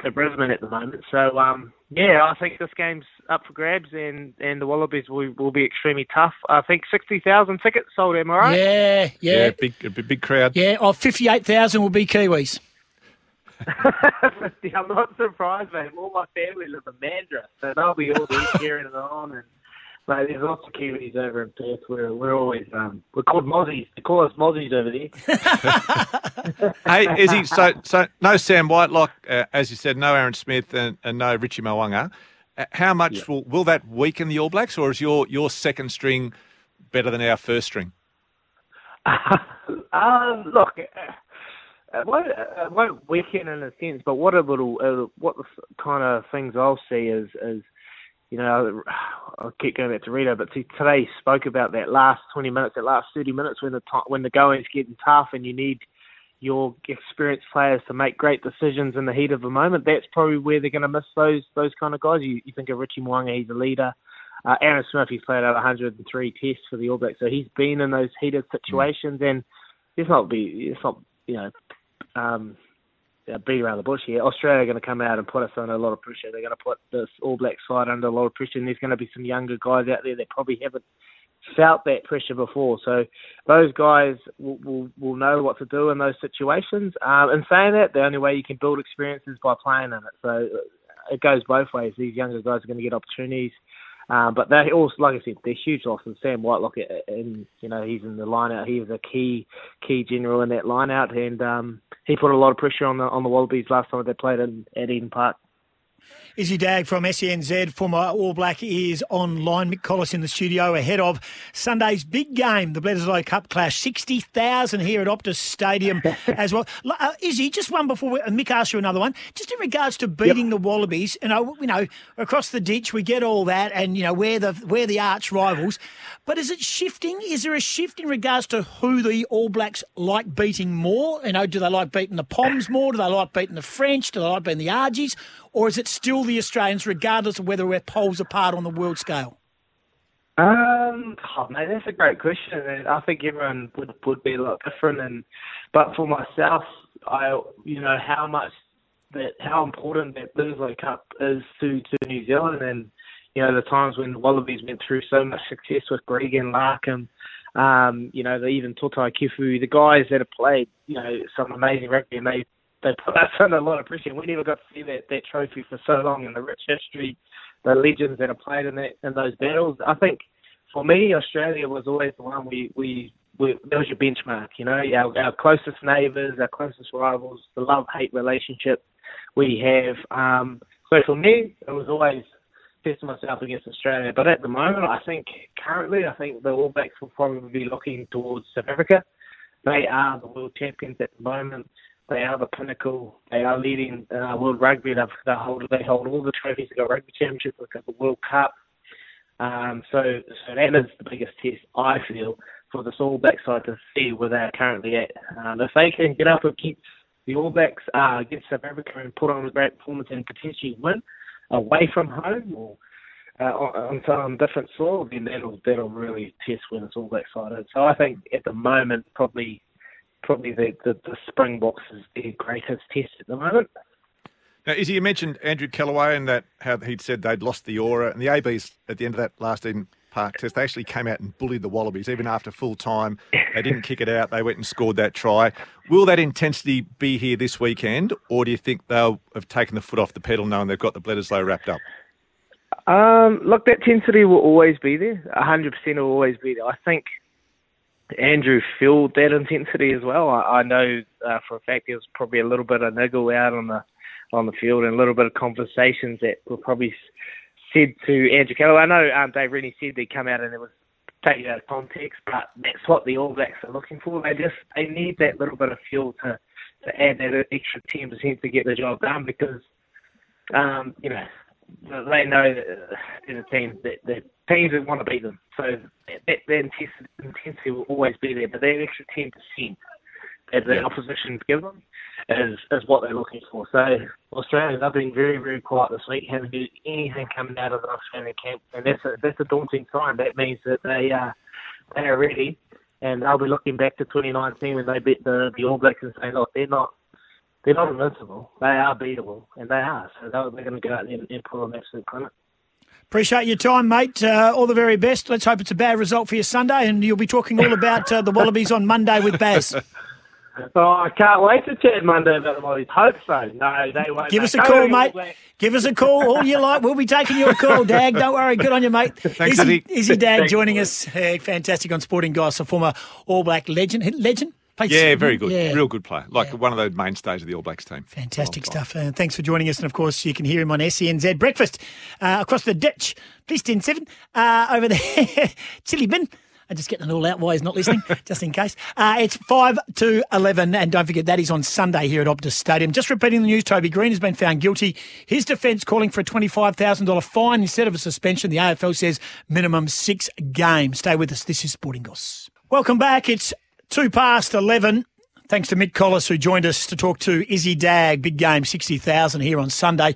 to Brisbane at the moment. So um, yeah, I think this game's up for grabs, and, and the Wallabies will, will be extremely tough. I think sixty thousand tickets sold. Am I right? Yeah, yeah. big, big crowd. Yeah, oh, 58,000 will be Kiwis. I'm not surprised, mate. All my family live in Mandurah, so they'll be all there cheering it on. And mate, there's lots of Kiwis over in Perth. We're we're always um we're called Mozzies. They call us Mozzies over there. hey, Izzy, so so no Sam Whitelock, uh, as you said, no Aaron Smith, and, and no Richie Mo'unga. Uh, How much will, will that weaken the All Blacks, or is your, your second string better than our first string? um, look, uh, it won't, it won't weaken in a sense, but what it will, uh, what the kind of things I'll see is, is you know, I'll keep going back to Rito, but today spoke about that last 20 minutes, that last 30 minutes when the ti when the going's getting tough and you need your experienced players to make great decisions in the heat of the moment. That's probably where they're going to miss those those kind of guys. You, you think of Richie Mo'unga, he's a leader. Uh, Aaron Smith, he's played out 103 tests for the All Blacks, so he's been in those heated situations, and it's not be it's not you know um, yeah, beat around the bush here. Australia are going to come out and put us under a lot of pressure. They're going to put this All Black side under a lot of pressure, and there's going to be some younger guys out there that probably haven't felt that pressure before. So those guys will, will, will know what to do in those situations. Um, in saying that, the only way you can build experience is by playing in it. So it goes both ways. These younger guys are going to get opportunities. Um, but they also, like I said, they're huge losses. Sam Whitelock, uh, and you know he's in the lineout. He was a key key general in that lineout, and um, he put a lot of pressure on the on the Wallabies last time they played in, at Eden Park. Izzy Dag from SENZ, former All Black, is online. Mick Collis in the studio ahead of Sunday's big game, the Bledisloe Cup clash. 60,000 here at Optus Stadium as well. Uh, Izzy, just one before we, uh, Mick asks you another one. Just in regards to beating the Wallabies, you know, you know, across the ditch, we get all that, and you know, we're the we're the arch rivals. But is it shifting? Is there a shift in regards to who the All Blacks like beating more? You know, do they like beating the Poms more? Do they like beating the French? Do they like beating the Argies? Or is it still the Australians, regardless of whether we're poles apart on the world scale? Um, oh, mate, that's a great question, and I think everyone would would be a lot different. And but for myself, I you know how much that how important that Bledisloe Cup is to to New Zealand, and you know the times when the Wallabies went through so much success with Gregan, Larkham, um, you know the, even Toutai Kefu, the guys that have played you know some amazing rugby, and they they put us under a lot of pressure. We never got to see that that trophy for so long, and the rich history, the legends that have played in that in those battles. I think for me, Australia was always the one we we we, that was your benchmark. You know, our, our closest neighbours, our closest rivals, the love-hate relationship we have. Um, so for me, it was always testing myself against Australia. But at the moment, I think currently, I think the All Blacks will probably be looking towards South Africa. They are the world champions at the moment. They are the pinnacle. They are leading uh, world rugby. They've, they hold they hold all the trophies. They got rugby championship. They got the World Cup. Um, so so that is the biggest test I feel for this All Black side to see where they're currently at. Um, if they can get up against the All Blacks, uh, against South Africa and put on a great performance and potentially win away from home or uh, on, some different soil, then that'll that'll really test where this All Black side is. So I think at the moment probably probably the, the, the Springboks is their greatest test at the moment. Now, Izzy, you mentioned Andrew Kellaway and that how he'd said they'd lost the aura, and the ABs at the end of that last Eden Park test, they actually came out and bullied the Wallabies even after full time. They didn't kick it out. They went and scored that try. Will that intensity be here this weekend, or do you think they'll have taken the foot off the pedal knowing they've got the Bledisloe wrapped up? Um, look, that intensity will always be there. A hundred percent will always be there. I think Andrew filled that intensity as well. I, I know uh, for a fact there was probably a little bit of niggle out on the on the field and a little bit of conversations that were probably said to Andrew Kellaway. I know um, Dave Rennie said they come out and it was taken out of context, but that's what the All Blacks are looking for. They just they need that little bit of fuel to to add that extra ten percent to get the job done because um, you know they know that there's a team that the teams that want to beat them. So that, that intensity, intensity will always be there, but that extra ten percent that the opposition give them is is what they're looking for. So Australia, they've been very very quiet this week, haven't heard anything coming out of the Australian camp, and that's a that's a daunting sign. That means that they uh, they are ready, and they'll be looking back to 2019 when they beat the the All Blacks and saying, look, they're not they're not invincible. They are beatable, and they are. So they're, they're going to go out there and, and put on absolute clinic. Appreciate your time, mate. Uh, all the very best. Let's hope it's a bad result for your Sunday, and you'll be talking all about uh, the Wallabies on Monday with Baz. Oh, I can't wait to chat Monday about the Wallabies. Hope so. No, they won't. Give us a call, to the mate. Give us a call. All you like. We'll be taking your call, Dagg. Don't worry. Good on you, mate. Thanks, Izzy, Izzy. Izzy Dagg Thanks, joining us. Uh, fantastic on Sporting Goss, a former All Black legend. Legend? Plays- Yeah, very good. Yeah. Real good player. Like one of the mainstays of the All Blacks team. Fantastic stuff. Uh, thanks for joining us. And of course, you can hear him on SENZ Breakfast uh, across the ditch. Please 10 7 uh, over there. Chili bin. I'm just getting it all out while he's not listening, just in case. Uh, it's 5 to 11. And don't forget, that is on Sunday here at Optus Stadium. Just repeating the news Toby Greene has been found guilty. His defence calling for a $25,000 fine instead of a suspension. The AFL says minimum six games. Stay with us. This is Sporting Goss. Welcome back. It's two past 11. Thanks to Mick Collis, who joined us to talk to Izzy Dagg. Big game, 60,000 here on Sunday.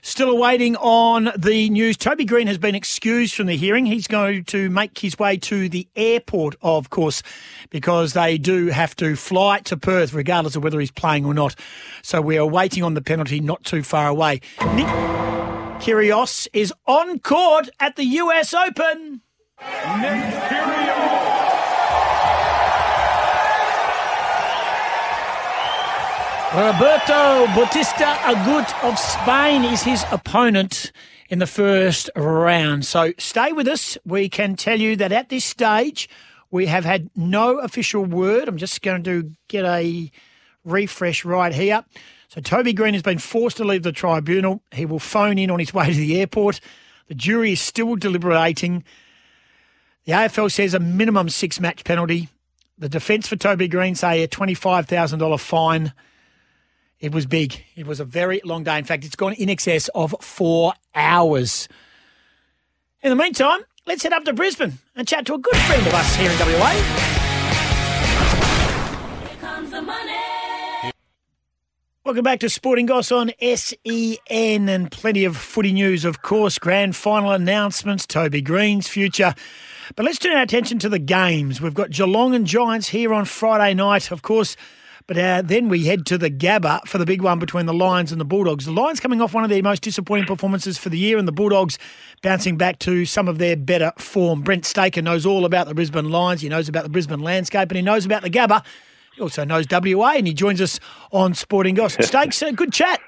Still awaiting on the news. Toby Greene has been excused from the hearing. He's going to make his way to the airport, of course, because they do have to fly to Perth, regardless of whether he's playing or not. So we are waiting on the penalty not too far away. Nick Kyrgios is on court at the US Open. Roberto Bautista Agut of Spain is his opponent in the first round. So stay with us. We can tell you that at this stage, we have had no official word. I'm just going to get a refresh right here. So Toby Greene has been forced to leave the tribunal. He will phone in on his way to the airport. The jury is still deliberating. The AFL says a minimum six match penalty. The defence for Toby Greene say a $25,000 fine. It was big. It was a very long day. In fact, it's gone in excess of four hours. In the meantime, let's head up to Brisbane and chat to a good friend of us here in WA. comes the money. Welcome back to Sporting Goss on SEN and plenty of footy news, of course. Grand final announcements, Toby Greene's future. But let's turn our attention to the games. We've got Geelong and Giants here on Friday night, of course. But uh, then we head to the Gabba for the big one between the Lions and the Bulldogs. The Lions coming off one of their most disappointing performances for the year, and the Bulldogs bouncing back to some of their better form. Brent Staker knows all about the Brisbane Lions. He knows about the Brisbane landscape, and he knows about the Gabba. He also knows WA, and he joins us on Sporting Goss. Stakes, uh, good chat.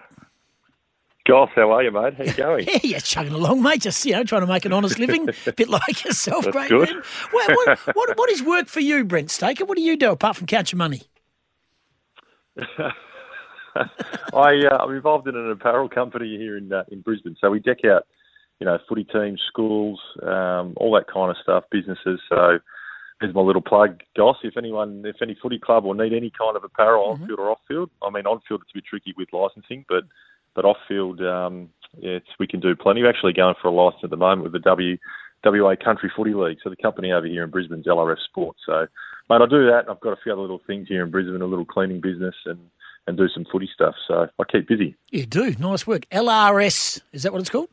Goss, how are you, mate? How you going? Yeah, you're chugging along, mate. Just you know, trying to make an honest living, a bit like yourself, That's great good. man. What, what, what, what is work for you, Brent Staker? What do you do apart from count your money? I, uh, I'm involved in an apparel company here in uh, in Brisbane. So we deck out, you know, footy teams, schools, um, all that kind of stuff, businesses. So there's my little plug, Goss. If anyone, if any footy club will need any kind of apparel, on field or off field. I mean, on field it's a bit tricky with licensing, but but off field, um, it's, we can do plenty. We're actually going for a license at the moment with the W. WA Country Footy League. So the company over here in Brisbane is LRF Sport. So, mate, I do that. I've got a few other little things here in Brisbane, a little cleaning business and, and do some footy stuff. So I keep busy. You do. Nice work. LRS, is that what it's called?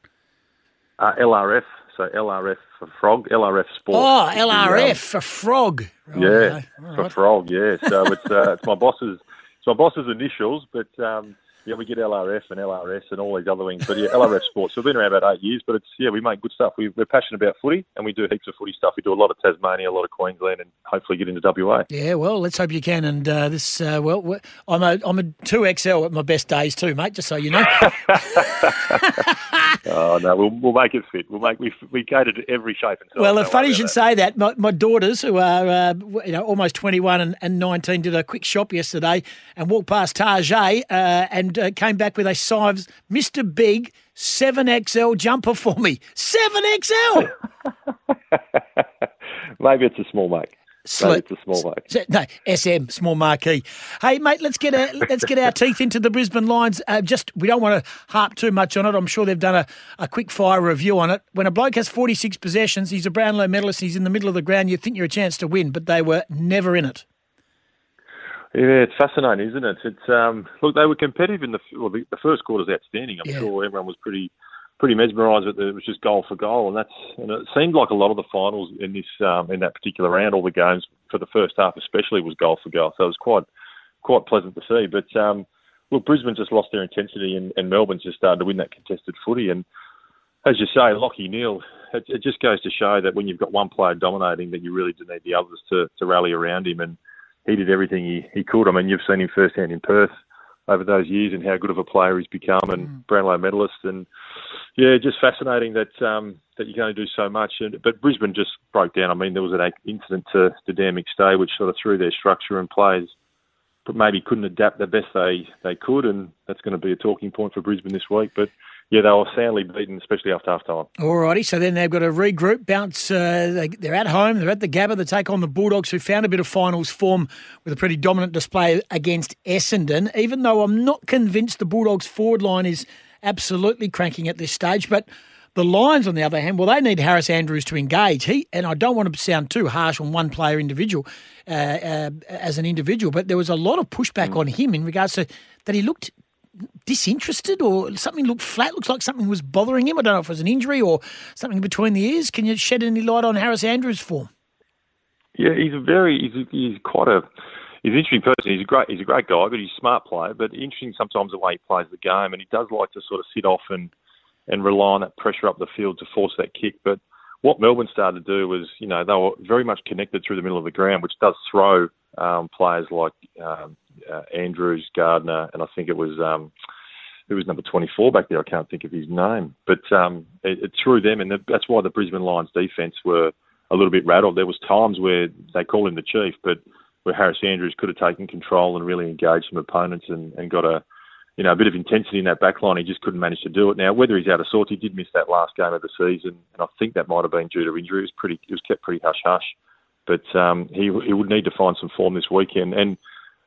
Uh, LRF, so LRF for Frog, LRF Sport. Oh, is um, LRF for frog. yeah, for. Frog. Yeah, so it's uh, it's my boss's it's my boss's initials, but um, yeah, we get LRF and LRS and all these other things. But yeah, LRF Sports. We've been around about eight years, but it's yeah, we make good stuff. We, we're passionate about footy, and we do heaps of footy stuff. We do a lot of Tasmania, a lot of Queensland, and hopefully get into WA. Yeah, well, let's hope you can. And uh, this, uh, well, I'm a I'm a two XL at my best days too, mate. Just so you know. Oh no, we'll, we'll make it fit. We'll make we we cater to every shape and size. Well, it's funny you should about say that. My, my daughters, who are uh, you know almost 21 and, and 19, did a quick shop yesterday and walked past Target uh, and uh, came back with a size Mr. Big 7XL jumper for me. 7XL! Maybe it's a small mate. Slit. it's a small mate. No, SM, small marquee. Hey, mate, let's get our, let's get our teeth into the Brisbane Lions. Uh, just we don't want to harp too much on it. I'm sure they've done a, a quick fire review on it. When a bloke has 46 possessions, he's a Brownlow medalist, he's in the middle of the ground. You think you're a chance to win, but they were never in it. Yeah, it's fascinating, isn't it? It's um, look, they were competitive in the well, the, the first quarter's outstanding. I'm Yeah. sure everyone was pretty pretty mesmerised that it was just goal for goal, and that's and it seemed like a lot of the finals in this um, in that particular round, all the games for the first half especially was goal for goal. So it was quite quite pleasant to see. But um, look, Brisbane just lost their intensity, and, and Melbourne just started to win that contested footy. And as you say, Lachie Neale, it, it just goes to show that when you've got one player dominating, that you really do need the others to, to rally around him. And he did everything he, he could. I mean, you've seen him firsthand in Perth over those years and how good of a player he's become and Brownlow medalist. And yeah, just fascinating that um, that you can only do so much. And, but Brisbane just broke down. I mean, there was an incident to, to Dan McStay which sort of threw their structure and players but maybe couldn't adapt the best they, they could, and that's going to be a talking point for Brisbane this week. But yeah, they were soundly beaten, especially after half time. Alrighty, so then they've got to regroup, bounce. Uh, they, they're at home, they're at the Gabba, they take on the Bulldogs, who found a bit of finals form with a pretty dominant display against Essendon. Even though I'm not convinced the Bulldogs' forward line is absolutely cranking at this stage, but the Lions, on the other hand, well, they need Harris Andrews to engage. He and I don't want to sound too harsh on one player individual uh, uh, as an individual, but there was a lot of pushback on him in regards to that he looked disinterested or something looked flat. Looks like something was bothering him. I don't know if it was an injury or something between the ears. Can you shed any light on Harris Andrews' form? Yeah, he's a very he's, he's quite a he's an interesting person. He's a great he's a great guy, but he's a smart player. But interesting sometimes the way he plays the game, and he does like to sort of sit off and and rely on that pressure up the field to force that kick. But what Melbourne started to do was, you know, they were very much connected through the middle of the ground, which does throw um, players like um, uh, Andrews, Gardiner, and I think it was um, who was number 24 back there. I can't think of his name, but um, it, it threw them, and that's why the Brisbane Lions defence were a little bit rattled. There was times where they call him the chief, but where Harris Andrews could have taken control and really engaged some opponents and, and got a you know a bit of intensity in that back line. He just couldn't manage to do it. Now whether he's out of sorts, he did miss that last game of the season, and I think that might have been due to injury. It was pretty it was kept pretty hush hush, but um, he he would need to find some form this weekend and.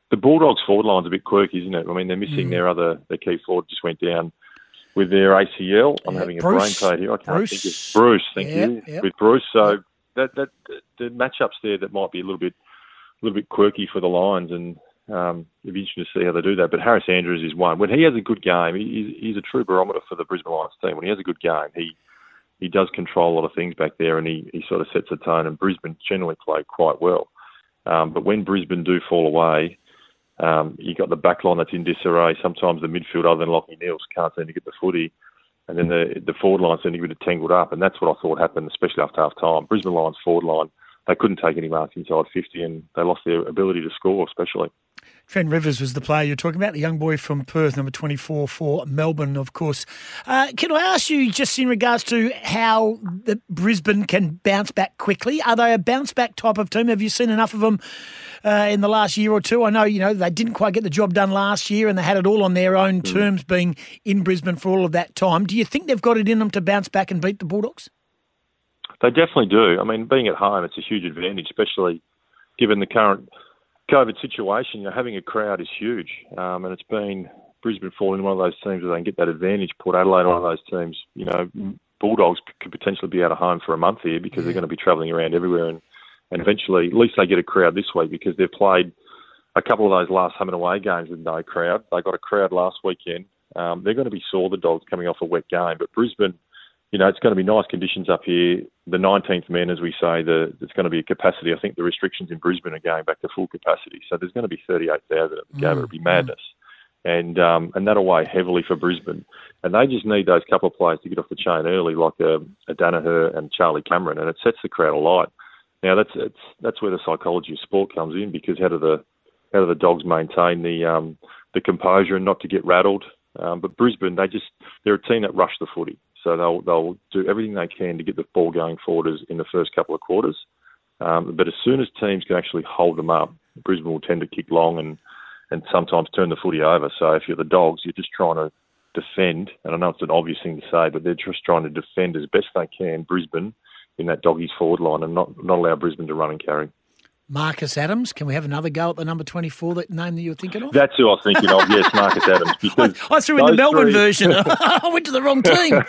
The Bulldogs forward line's a bit quirky, isn't it? I mean, they're missing their other their key forward just went down with their ACL. I'm having a Bruce. brain fade here. I can't Bruce. think of Bruce. Thank Yeah, you yeah. with Bruce. So that that the matchups there that might be a little bit a little bit quirky for the Lions, and um, it'd be interesting to see how they do that. But Harris Andrews is one. When he has a good game, he, he's a true barometer for the Brisbane Lions team. When he has a good game, he he does control a lot of things back there, and he, he sort of sets the tone. And Brisbane generally play quite well. Um, but when Brisbane do fall away, um, you got the back line that's in disarray. Sometimes the midfield, other than Lockie Neals, can't seem to get the footy. And then the the forward line seemed to get tangled up. And that's what I thought happened, especially after half time. Brisbane Lions forward line they couldn't take any marks inside 50, and they lost their ability to score, especially. Trent Rivers was the player you're talking about, the young boy from Perth, number 24 for Melbourne, of course. Uh, can I ask you, just in regards to how the Brisbane can bounce back quickly? Are they a bounce back type of team? Have you seen enough of them uh, in the last year or two? I know, you know, they didn't quite get the job done last year and they had it all on their own terms being in Brisbane for all of that time. Do you think they've got it in them to bounce back and beat the Bulldogs? They definitely do. I mean, being at home, it's a huge advantage, especially given the current COVID situation. You know, having a crowd is huge, um, and it's been Brisbane falling into one of those teams where they can get that advantage. Port Adelaide, one of those teams. You know, Bulldogs could potentially be out of home for a month here because they're going to be travelling around everywhere, and and eventually, at least they get a crowd this week because they've played a couple of those last home and away games with no crowd. They got a crowd last weekend. Um, they're going to be sore, the Dogs, coming off a wet game, but Brisbane you know, it's going to be nice conditions up here. The 19th men, as we say, the, it's going to be a capacity. I think the restrictions in Brisbane are going back to full capacity. So there's going to be 38,000 at the game. It'll be madness. And um, and that'll weigh heavily for Brisbane. And they just need those couple of players to get off the chain early, like a, a Daniher and Charlie Cameron, and it sets the crowd alight. Now that's it's, that's where the psychology of sport comes in because how do the how do the dogs maintain the um, the composure and not to get rattled? Um, but Brisbane, they just they're a team that rush the footy. So they'll they'll do everything they can to get the ball going forward as in the first couple of quarters. Um, but as soon as teams can actually hold them up, Brisbane will tend to kick long and and sometimes turn the footy over. So if you're the Dogs, you're just trying to defend. And I know it's an obvious thing to say, but they're just trying to defend as best they can Brisbane in that doggies forward line and not not allow Brisbane to run and carry. Marcus Adams. Can we have another go at the number 24 that name that you were thinking of? That's who I was thinking of. Yes, Marcus Adams. Because I threw in the Melbourne three- version. I went to the wrong team.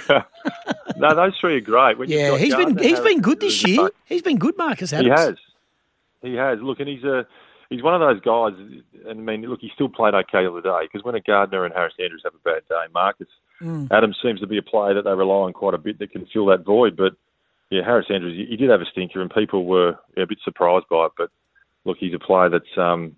no, those three are great. When Yeah, he's been he's been good this year. He's been good, Marcus Adams. He has. He has. Look, and he's a he's one of those guys. And I mean, look, he still played okay the other day because when a Gardiner and Harris Andrews have a bad day, Marcus Mm. Adams seems to be a player that they rely on quite a bit that can fill that void. But yeah, Harris Andrews, he did have a stinker, and people were a bit surprised by it. But look, he's a player that's. Um,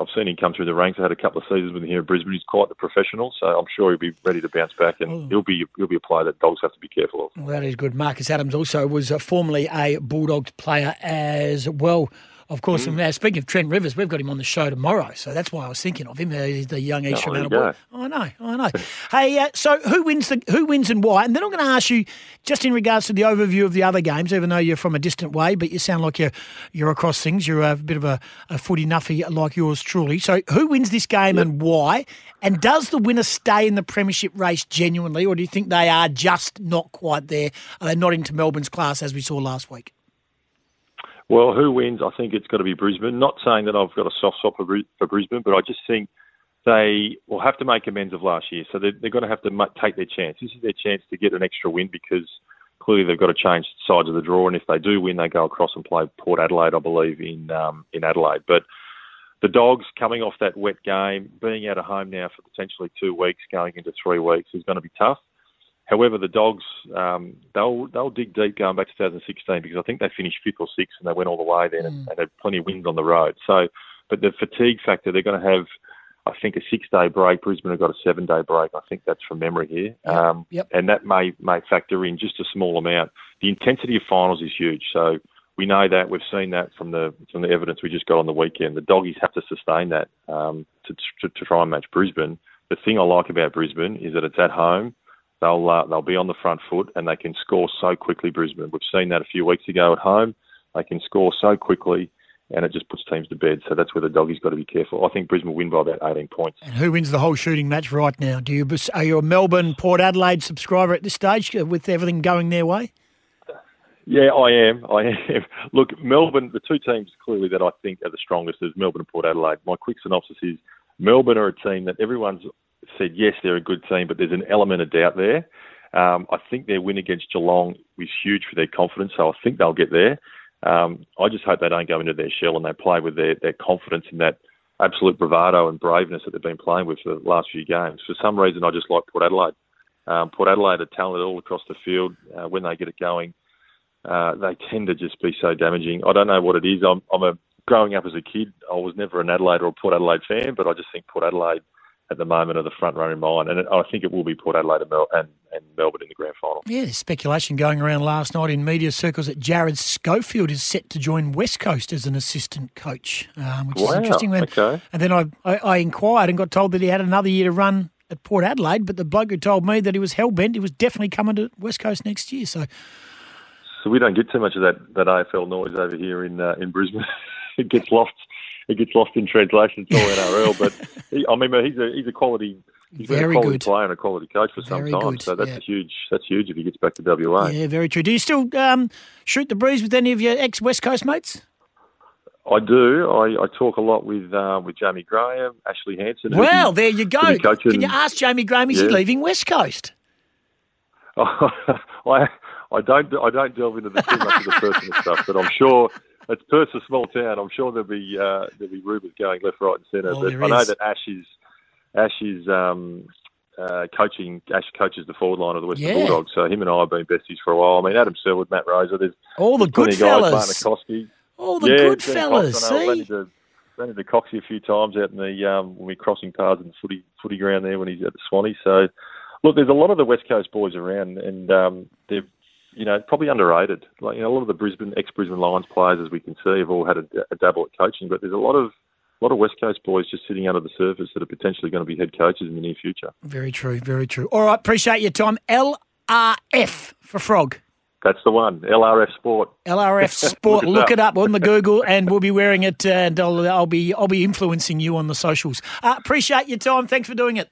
I've seen him come through the ranks. I had a couple of seasons with him here in Brisbane. He's quite the professional, so I'm sure he'll be ready to bounce back, and Oh. he'll be he'll be a player that dogs have to be careful of. Well, that is good. Marcus Adams also was uh, formerly a Bulldogs player as well. Of course, Mm. and speaking of Trent Rivers, we've got him on the show tomorrow, so that's why I was thinking of him. Uh, he's the young East Oh, Fremantle boy. I know, I know. hey, uh, so who wins the who wins and why? And then I'm going to ask you just in regards to the overview of the other games, even though you're from a distant way, but you sound like you're you're across things. You're a bit of a, a footy nuffy like yours truly. So who wins this game and why? And does the winner stay in the premiership race genuinely, or do you think they are just not quite there? Are they not into Melbourne's class as we saw last week? Well, who wins? I think it's got to be Brisbane. Not saying that I've got a soft spot for, Bri- for Brisbane, but I just think they will have to make amends of last year. So they're, they're going to have to take their chance. This is their chance to get an extra win because clearly they've got to change sides of the draw. And if they do win, they go across and play Port Adelaide, I believe, in um, in Adelaide. But the Dogs coming off that wet game, being out of home now for potentially two weeks, going into three weeks, is going to be tough. However, the Dogs um, they'll they'll dig deep going back to 2016 because I think they finished fifth or sixth and they went all the way then and, and had plenty of wins on the road. So, but the fatigue factor, they're going to have, I think, a six day break. Brisbane have got a seven day break. I think that's from memory here, um, yep. and that may may factor in just a small amount. The intensity of finals is huge, so we know that we've seen that from the from the evidence we just got on the weekend. The doggies have to sustain that um, to, to to try and match Brisbane. The thing I like about Brisbane is that it's at home. They'll uh, they'll be on the front foot and they can score so quickly. Brisbane. We've seen that a few weeks ago at home. They can score so quickly, and it just puts teams to bed. So that's where the doggies got to be careful. I think Brisbane will win by about 18 points. And who wins the whole shooting match right now? Do you are you a Melbourne Port Adelaide subscriber at this stage uh, with everything going their way? Yeah, I am. I am. Look, Melbourne, the two teams clearly that I think are the strongest is Melbourne and Port Adelaide. My quick synopsis is Melbourne are a team that everyone's said, yes, they're a good team, but there's an element of doubt there. Um, I think their win against Geelong was huge for their confidence, so I think they'll get there. Um, I just hope they don't go into their shell and they play with their, their confidence and that absolute bravado and braveness that they've been playing with for the last few games. For some reason, I just like Port Adelaide. Um, Port Adelaide are talented all across the field. Uh, when they get it going, uh, they tend to just be so damaging. I don't know what it is. I'm, I'm a growing up as a kid. I was never an Adelaide or a Port Adelaide fan, but I just think Port Adelaide at the moment are the front runner in mine, and I think it will be Port Adelaide and, Mel- and, and Melbourne in the grand final. Yeah, there's speculation going around last night in media circles that Jarrad Schofield is set to join West Coast as an assistant coach, um, which is interesting. When, okay. And then I, I, I inquired and got told that he had another year to run at Port Adelaide, but the bloke who told me that he was hell bent, he was definitely coming to West Coast next year. So So we don't get too much of that, that AFL noise over here in uh, in Brisbane. it gets lost. It gets lost in translation. It's all NRL, but he, I mean, he's a he's a quality. He's been a Very quality good. player and a quality coach for some Very time. good, So that's yeah. a huge. That's huge if he gets back to WA. yeah, very true. Do you still um, shoot the breeze with any of your ex West Coast mates? I do. I, I talk a lot with uh, with Jamie Graham, Ashley Hansen. Well, there you go. coaching- Can you ask Jamie Graham? Is he leaving West Coast? I I don't I don't delve into the too much of the personal stuff, but I'm sure it's Perth's a small town. I'm sure there'll be uh, there'll be rumours going left, right, and centre. Oh, but I know that Ash is Ash is um, uh, coaching. Ash coaches the forward line of the Western Yeah. Bulldogs. So him and I have been besties for a while. I mean, Adam Selwood, Matt Rosa. There's All the good guys, fellas. Akosky. All the yeah, good fellas, I know. see? Ran into, Coxie a few times out in the um, when we were crossing paths in the footy footy ground there when he's at the Swanee. So look, there's a lot of the West Coast boys around, and um, they're you know probably underrated. Like you know, a lot of the Brisbane ex Brisbane Lions players, as we can see, have all had a, a dabble at coaching, but there's a lot of a lot of West Coast boys just sitting under the surface that are potentially going to be head coaches in the near future. Very true, very true. All right, appreciate your time. LRF for Frog. That's the one. LRF Sport. LRF Sport. Look it up on the Google, and we'll be wearing it. And I'll, I'll be I'll be influencing you on the socials. Uh, appreciate your time. Thanks for doing it.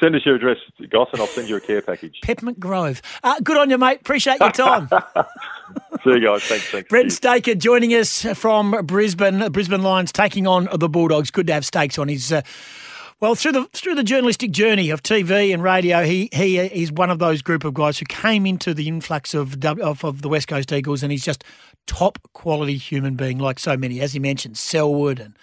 Send us your address, Goss, and I'll send you a care package. Peppermint Grove. Uh, good on you, mate. Appreciate your time. See you guys. Thanks. Thanks. Brent Staker joining us from Brisbane. Brisbane Lions taking on the Bulldogs. Good to have Stakes on. He's uh, well through the through the journalistic journey of TV and radio. He he is one of those group of guys who came into the influx of of, of the West Coast Eagles, and he's just top quality human being, like so many. As he mentioned, Selwood and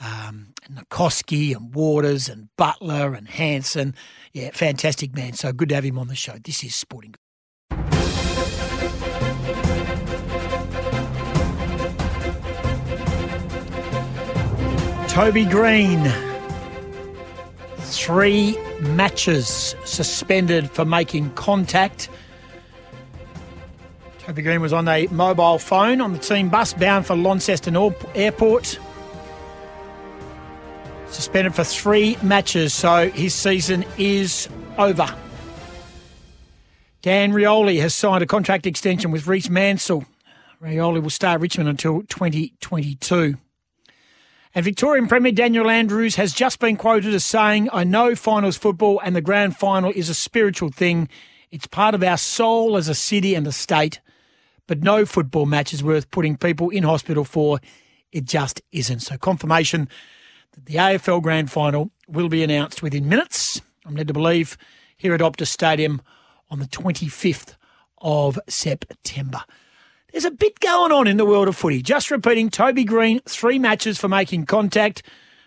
um, Nicoski and Waters and Butler and Hansen. Yeah, fantastic man. So good to have him on the show. This is Sporting. Toby Greene. Three matches suspended for making contact. Toby Greene was on a mobile phone on the team bus bound for Launceston Airport. Suspended for three matches, so his season is over. Dan Rioli has signed a contract extension with Reece Mansell. Rioli will stay at Richmond until 2022. And Victorian Premier Daniel Andrews has just been quoted as saying, I know finals football and the grand final is a spiritual thing. It's part of our soul as a city and a state. But no football match is worth putting people in hospital for. It just isn't. So, confirmation that the AFL grand final will be announced within minutes. I'm led to believe here at Optus Stadium on the 25th of September. There's a bit going on in the world of footy. Just repeating, Toby Greene, three matches for making contact.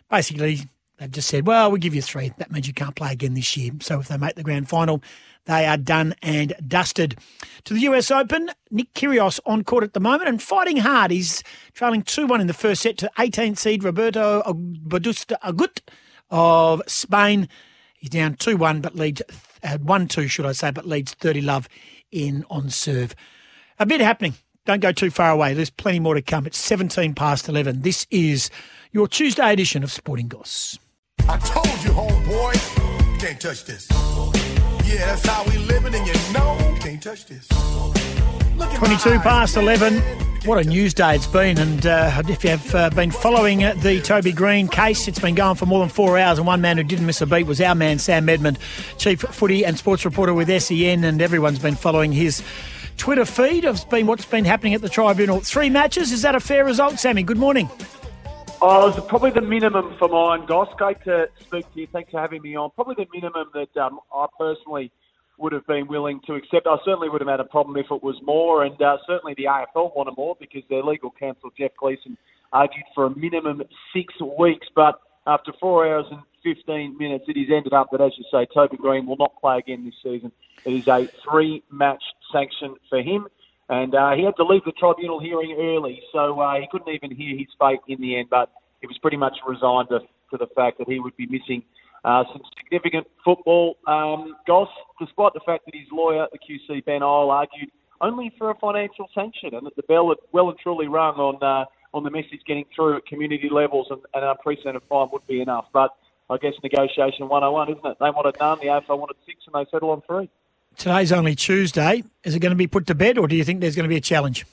Basically, they've just said, well, we'll give you three. That means you can't play again this year. So if they make the grand final, they are done and dusted. To the US Open, Nick Kyrgios on court at the moment and fighting hard. He's trailing 2 1 in the first set to 18th seed Roberto Bautista Agut of Spain. He's down 2 1, but leads uh, 1 2, should I say, but leads 30 love in on serve. A bit happening. Don't go too far away. There's plenty more to come. It's 17 past 11. This is your Tuesday edition of Sporting Goss. I told you, homeboy, can't touch this. Yeah, that's how we living, and you know, can't touch this. 22 past 11. What a news day it's been. And uh, if you have uh, been following uh, the Toby Greene case, it's been going for more than four hours. And one man who didn't miss a beat was our man, Sam Edmund, chief footy and sports reporter with SEN. And everyone's been following his Twitter feed of been what's been happening at the tribunal. Three matches. Is that a fair result, Sammy? Good morning. Oh, it's probably the minimum for mine, Goss. Great to speak to you. Thanks for having me on. Probably the minimum that um, I personally would have been willing to accept. I certainly would have had a problem if it was more, and uh, certainly the AFL wanted more because their legal counsel, Jeff Gleeson, argued for a minimum six weeks. But after four hours and 15 minutes, it has ended up that, as you say, Toby Greene will not play again this season. It is a three-match sanction for him. And uh, he had to leave the tribunal hearing early, so uh, he couldn't even hear his fate in the end. But he was pretty much resigned to, to the fact that he would be missing uh, some significant football. Um, Goss, despite the fact that his lawyer, the QC Ben Ihle, argued only for a financial sanction, and that the bell had well and truly rung on uh, on the message getting through at community levels, and, and an unprecedented fine would be enough. But I guess negotiation 101, isn't it? They wanted none, the AFL wanted six, and they settled on three. Today's only Tuesday. Is it going to be put to bed, or do you think there's going to be a challenge?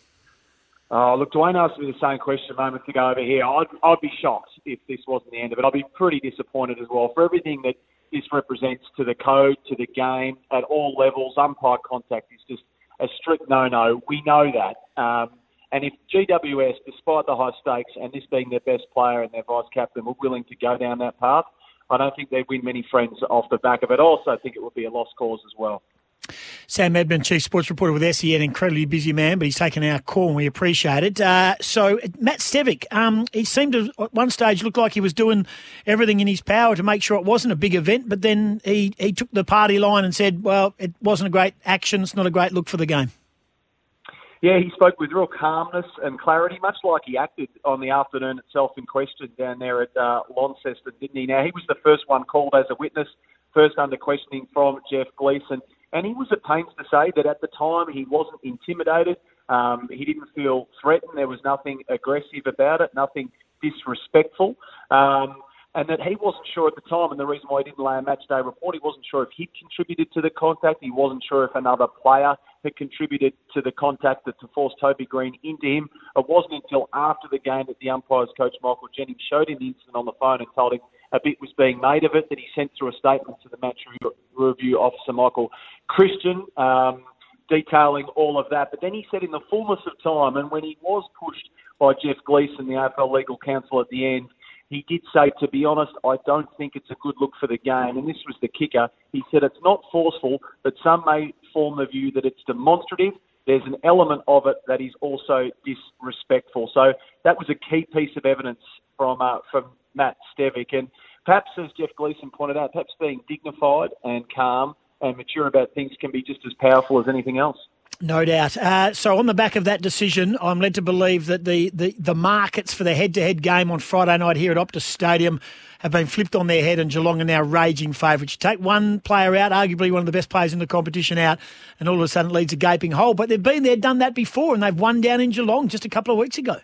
Oh, look, Dwayne asked me the same question a moment ago over here. I'd, I'd be shocked if this wasn't the end of it. I'd be pretty disappointed as well for everything that this represents to the code, to the game, at all levels. Umpire contact is just a strict no-no. We know that. Um, and if GWS, despite the high stakes and this being their best player and their vice captain, were willing to go down that path, I don't think they'd win many friends off the back of it. I also think it would be a lost cause as well. Sam Edmund, Chief Sports Reporter with SEN, incredibly busy man, but he's taken our call and we appreciate it. Uh, so, Matt Stevic, um, he seemed to at one stage look like he was doing everything in his power to make sure it wasn't a big event, but then he, he took the party line and said, well, it wasn't a great action, it's not a great look for the game. Yeah, he spoke with real calmness and clarity, much like he acted on the afternoon itself in question down there at uh, Launceston, didn't he? Now, he was the first one called as a witness, first under questioning from Jeff Gleeson. And he was at pains to say that at the time he wasn't intimidated. Um, he didn't feel threatened. There was nothing aggressive about it, nothing disrespectful. Um, and that he wasn't sure at the time, and the reason why he didn't lay a match day report, he wasn't sure if he'd contributed to the contact. He wasn't sure if another player had contributed to the contact that to force Toby Greene into him. It wasn't until after the game that the umpires coach Michael Jennings showed him the incident on the phone and told him a bit was being made of it that he sent through a statement to the match review officer Michael Christian. Um, detailing all of that. But then he said in the fullness of time, and when he was pushed by Jeff Gleeson, the AFL legal counsel at the end, he did say, to be honest, I don't think it's a good look for the game. And this was the kicker. He said it's not forceful, but some may form the view that it's demonstrative. There's an element of it that is also disrespectful. So that was a key piece of evidence from uh, from Matt Stevic. And perhaps, as Jeff Gleeson pointed out, perhaps being dignified and calm and mature about things can be just as powerful as anything else. No doubt. Uh, so, on the back of that decision, I'm led to believe that the, the, the markets for the head to head game on Friday night here at Optus Stadium have been flipped on their head, and Geelong are now raging favourites. You take one player out, arguably one of the best players in the competition out, and all of a sudden it leads a gaping hole. But they've been there, done that before, and they've won down in Geelong just a couple of weeks ago.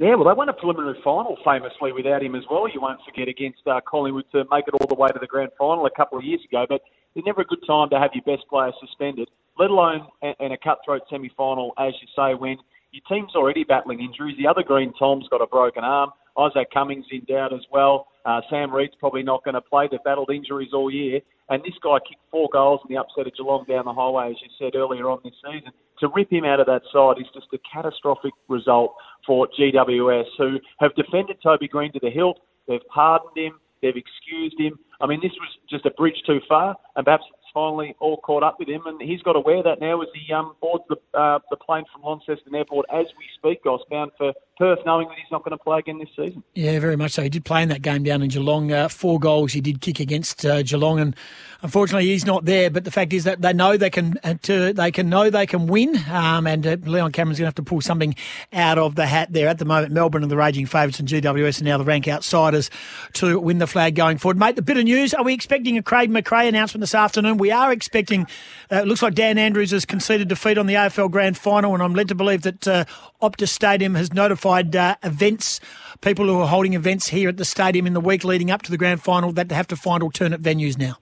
Yeah, well, they won a preliminary final famously without him as well. You won't forget against uh, Collingwood to make it all the way to the grand final a couple of years ago. But it's never a good time to have your best player suspended, let alone in a cutthroat semi-final, as you say, when your team's already battling injuries. The other green Tom's got a broken arm. Isaac Cummings in doubt as well. Uh, Sam Reid's probably not going to play. They've battled injuries all year. And this guy kicked four goals in the upset of Geelong down the highway, as you said earlier on this season. To rip him out of that side is just a catastrophic result for GWS, who have defended Toby Greene to the hilt. They've pardoned him. They've excused him. I mean, this was just a bridge too far, and perhaps it's finally all caught up with him, and he's got to wear that now as he um, boards the uh, the plane from Launceston Airport as we speak, Goss, bound for Perth, knowing that he's not going to play again this season. Yeah, very much so. He did play in that game down in Geelong. Uh, four goals he did kick against uh, Geelong, and unfortunately he's not there. But the fact is that they know they can uh, to, they can know they can win, um, and uh, Leon Cameron's going to have to pull something out of the hat there. At the moment, Melbourne are the raging favourites, and GWS are now the rank outsiders to win the flag going forward. Mate, the bit of news: Are we expecting a Craig McRae announcement this afternoon? We are expecting. Uh, it looks like Dan Andrews has conceded defeat on the AFL Grand Final, and I'm led to believe that uh, Optus Stadium has notified uh, events, people who are holding events here at the stadium in the week leading up to the grand final, that they have to find alternate venues now.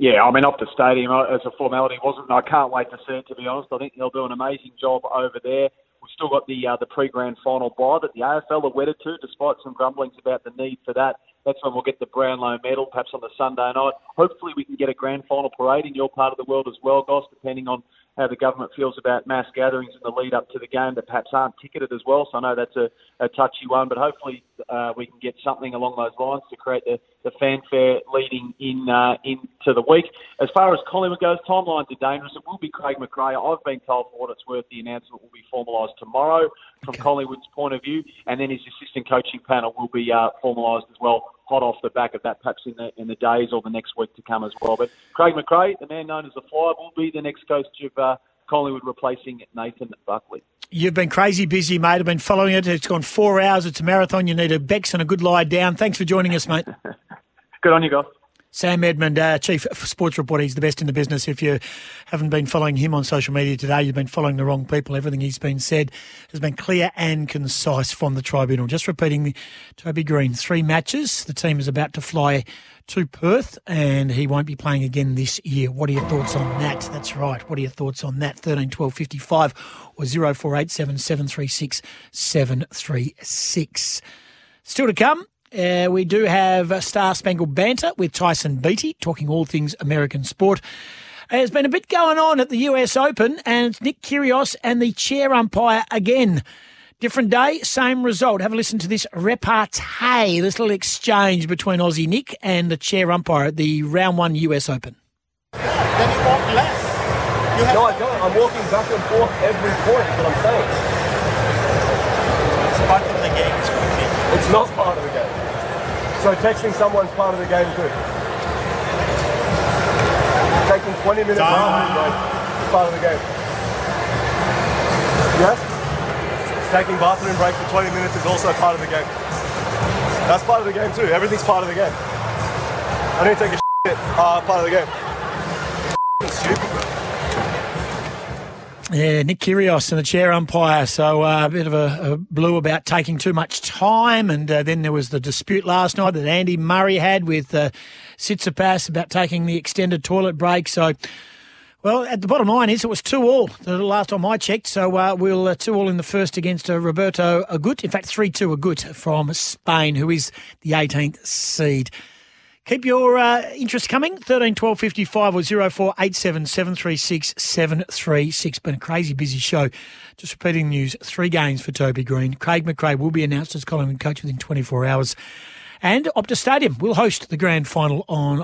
Yeah, I mean, Optus Stadium uh, as a formality wasn't. I can't wait to see it. To be honest, I think they'll do an amazing job over there. We've still got the uh, the pre-grand final bye that the AFL are wedded to, despite some grumblings about the need for that. That's when we'll get the Brownlow medal, perhaps on the Sunday night. Hopefully, we can get a grand final parade in your part of the world as well, Goss, depending on how the government feels about mass gatherings in the lead up to the game that perhaps aren't ticketed as well. So I know that's a, a touchy one, but hopefully uh, we can get something along those lines to create the, the fanfare leading in uh, into the week. As far as Collingwood goes, timelines are dangerous. It will be Craig McRae. I've been told for what it's worth, the announcement will be formalised tomorrow from okay. Collingwood's point of view, and then his assistant coaching panel will be uh, formalised as well hot off the back of that, perhaps in the in the days or the next week to come as well. But Craig McRae, the man known as the Flyer, will be the next coach of uh, Collingwood, replacing Nathan Buckley. You've been crazy busy, mate. I've been following it. It's gone four hours. It's a marathon. You need a Bex and a good lie down. Thanks for joining us, mate. Good on you, guys. Sam Edmund, uh, Chief Sports Reporter. He's the best in the business. If you haven't been following him on social media today, you've been following the wrong people. Everything he's been said has been clear and concise from the tribunal. Just repeating Toby Greene, three matches. The team is about to fly to Perth and he won't be playing again this year. What are your thoughts on that? That's right. What are your thoughts on that? 13 12 55 or 0487 736 736. Still to come. Uh, we do have a Star Spangled Banter with Tyson Beatty, talking all things American sport. There's been a bit going on at the US Open, and it's Nick Kyrgios and the chair umpire again. Different day, same result. Have a listen to this repartee, this little exchange between Aussie Nick and the chair umpire at the round one US Open. Then you walk less. You have no, I don't. I'm walking back and forth every point, is what I'm saying. It's part of the game, it's It's not part of the game. So texting someone's part of the game too. Taking 20 minutes bathroom is part of the game. Yes? Taking bathroom break for 20 minutes is also part of the game. That's part of the game too. Everything's part of the game. I need to take a shit. Uh, part of the game. Stupid, bro. Yeah, Nick Kyrgios and the chair umpire. So uh, a bit of a, a blue about taking too much time, and uh, then there was the dispute last night that Andy Murray had with uh, Tsitsipas about taking the extended toilet break. So. Well, at the bottom line is it was two all the last time I checked. So uh, we'll uh, two all in the first against uh, Roberto Agut. In fact, three two Agut from Spain, who is the 18th seed. Keep your uh, interest coming. 13 12 55 or 0487 736 736. Been a crazy busy show. Just repeating news three games for Toby Greene. Craig McRae will be announced as Collingwood coach within 24 hours. And Optus Stadium will host the grand final on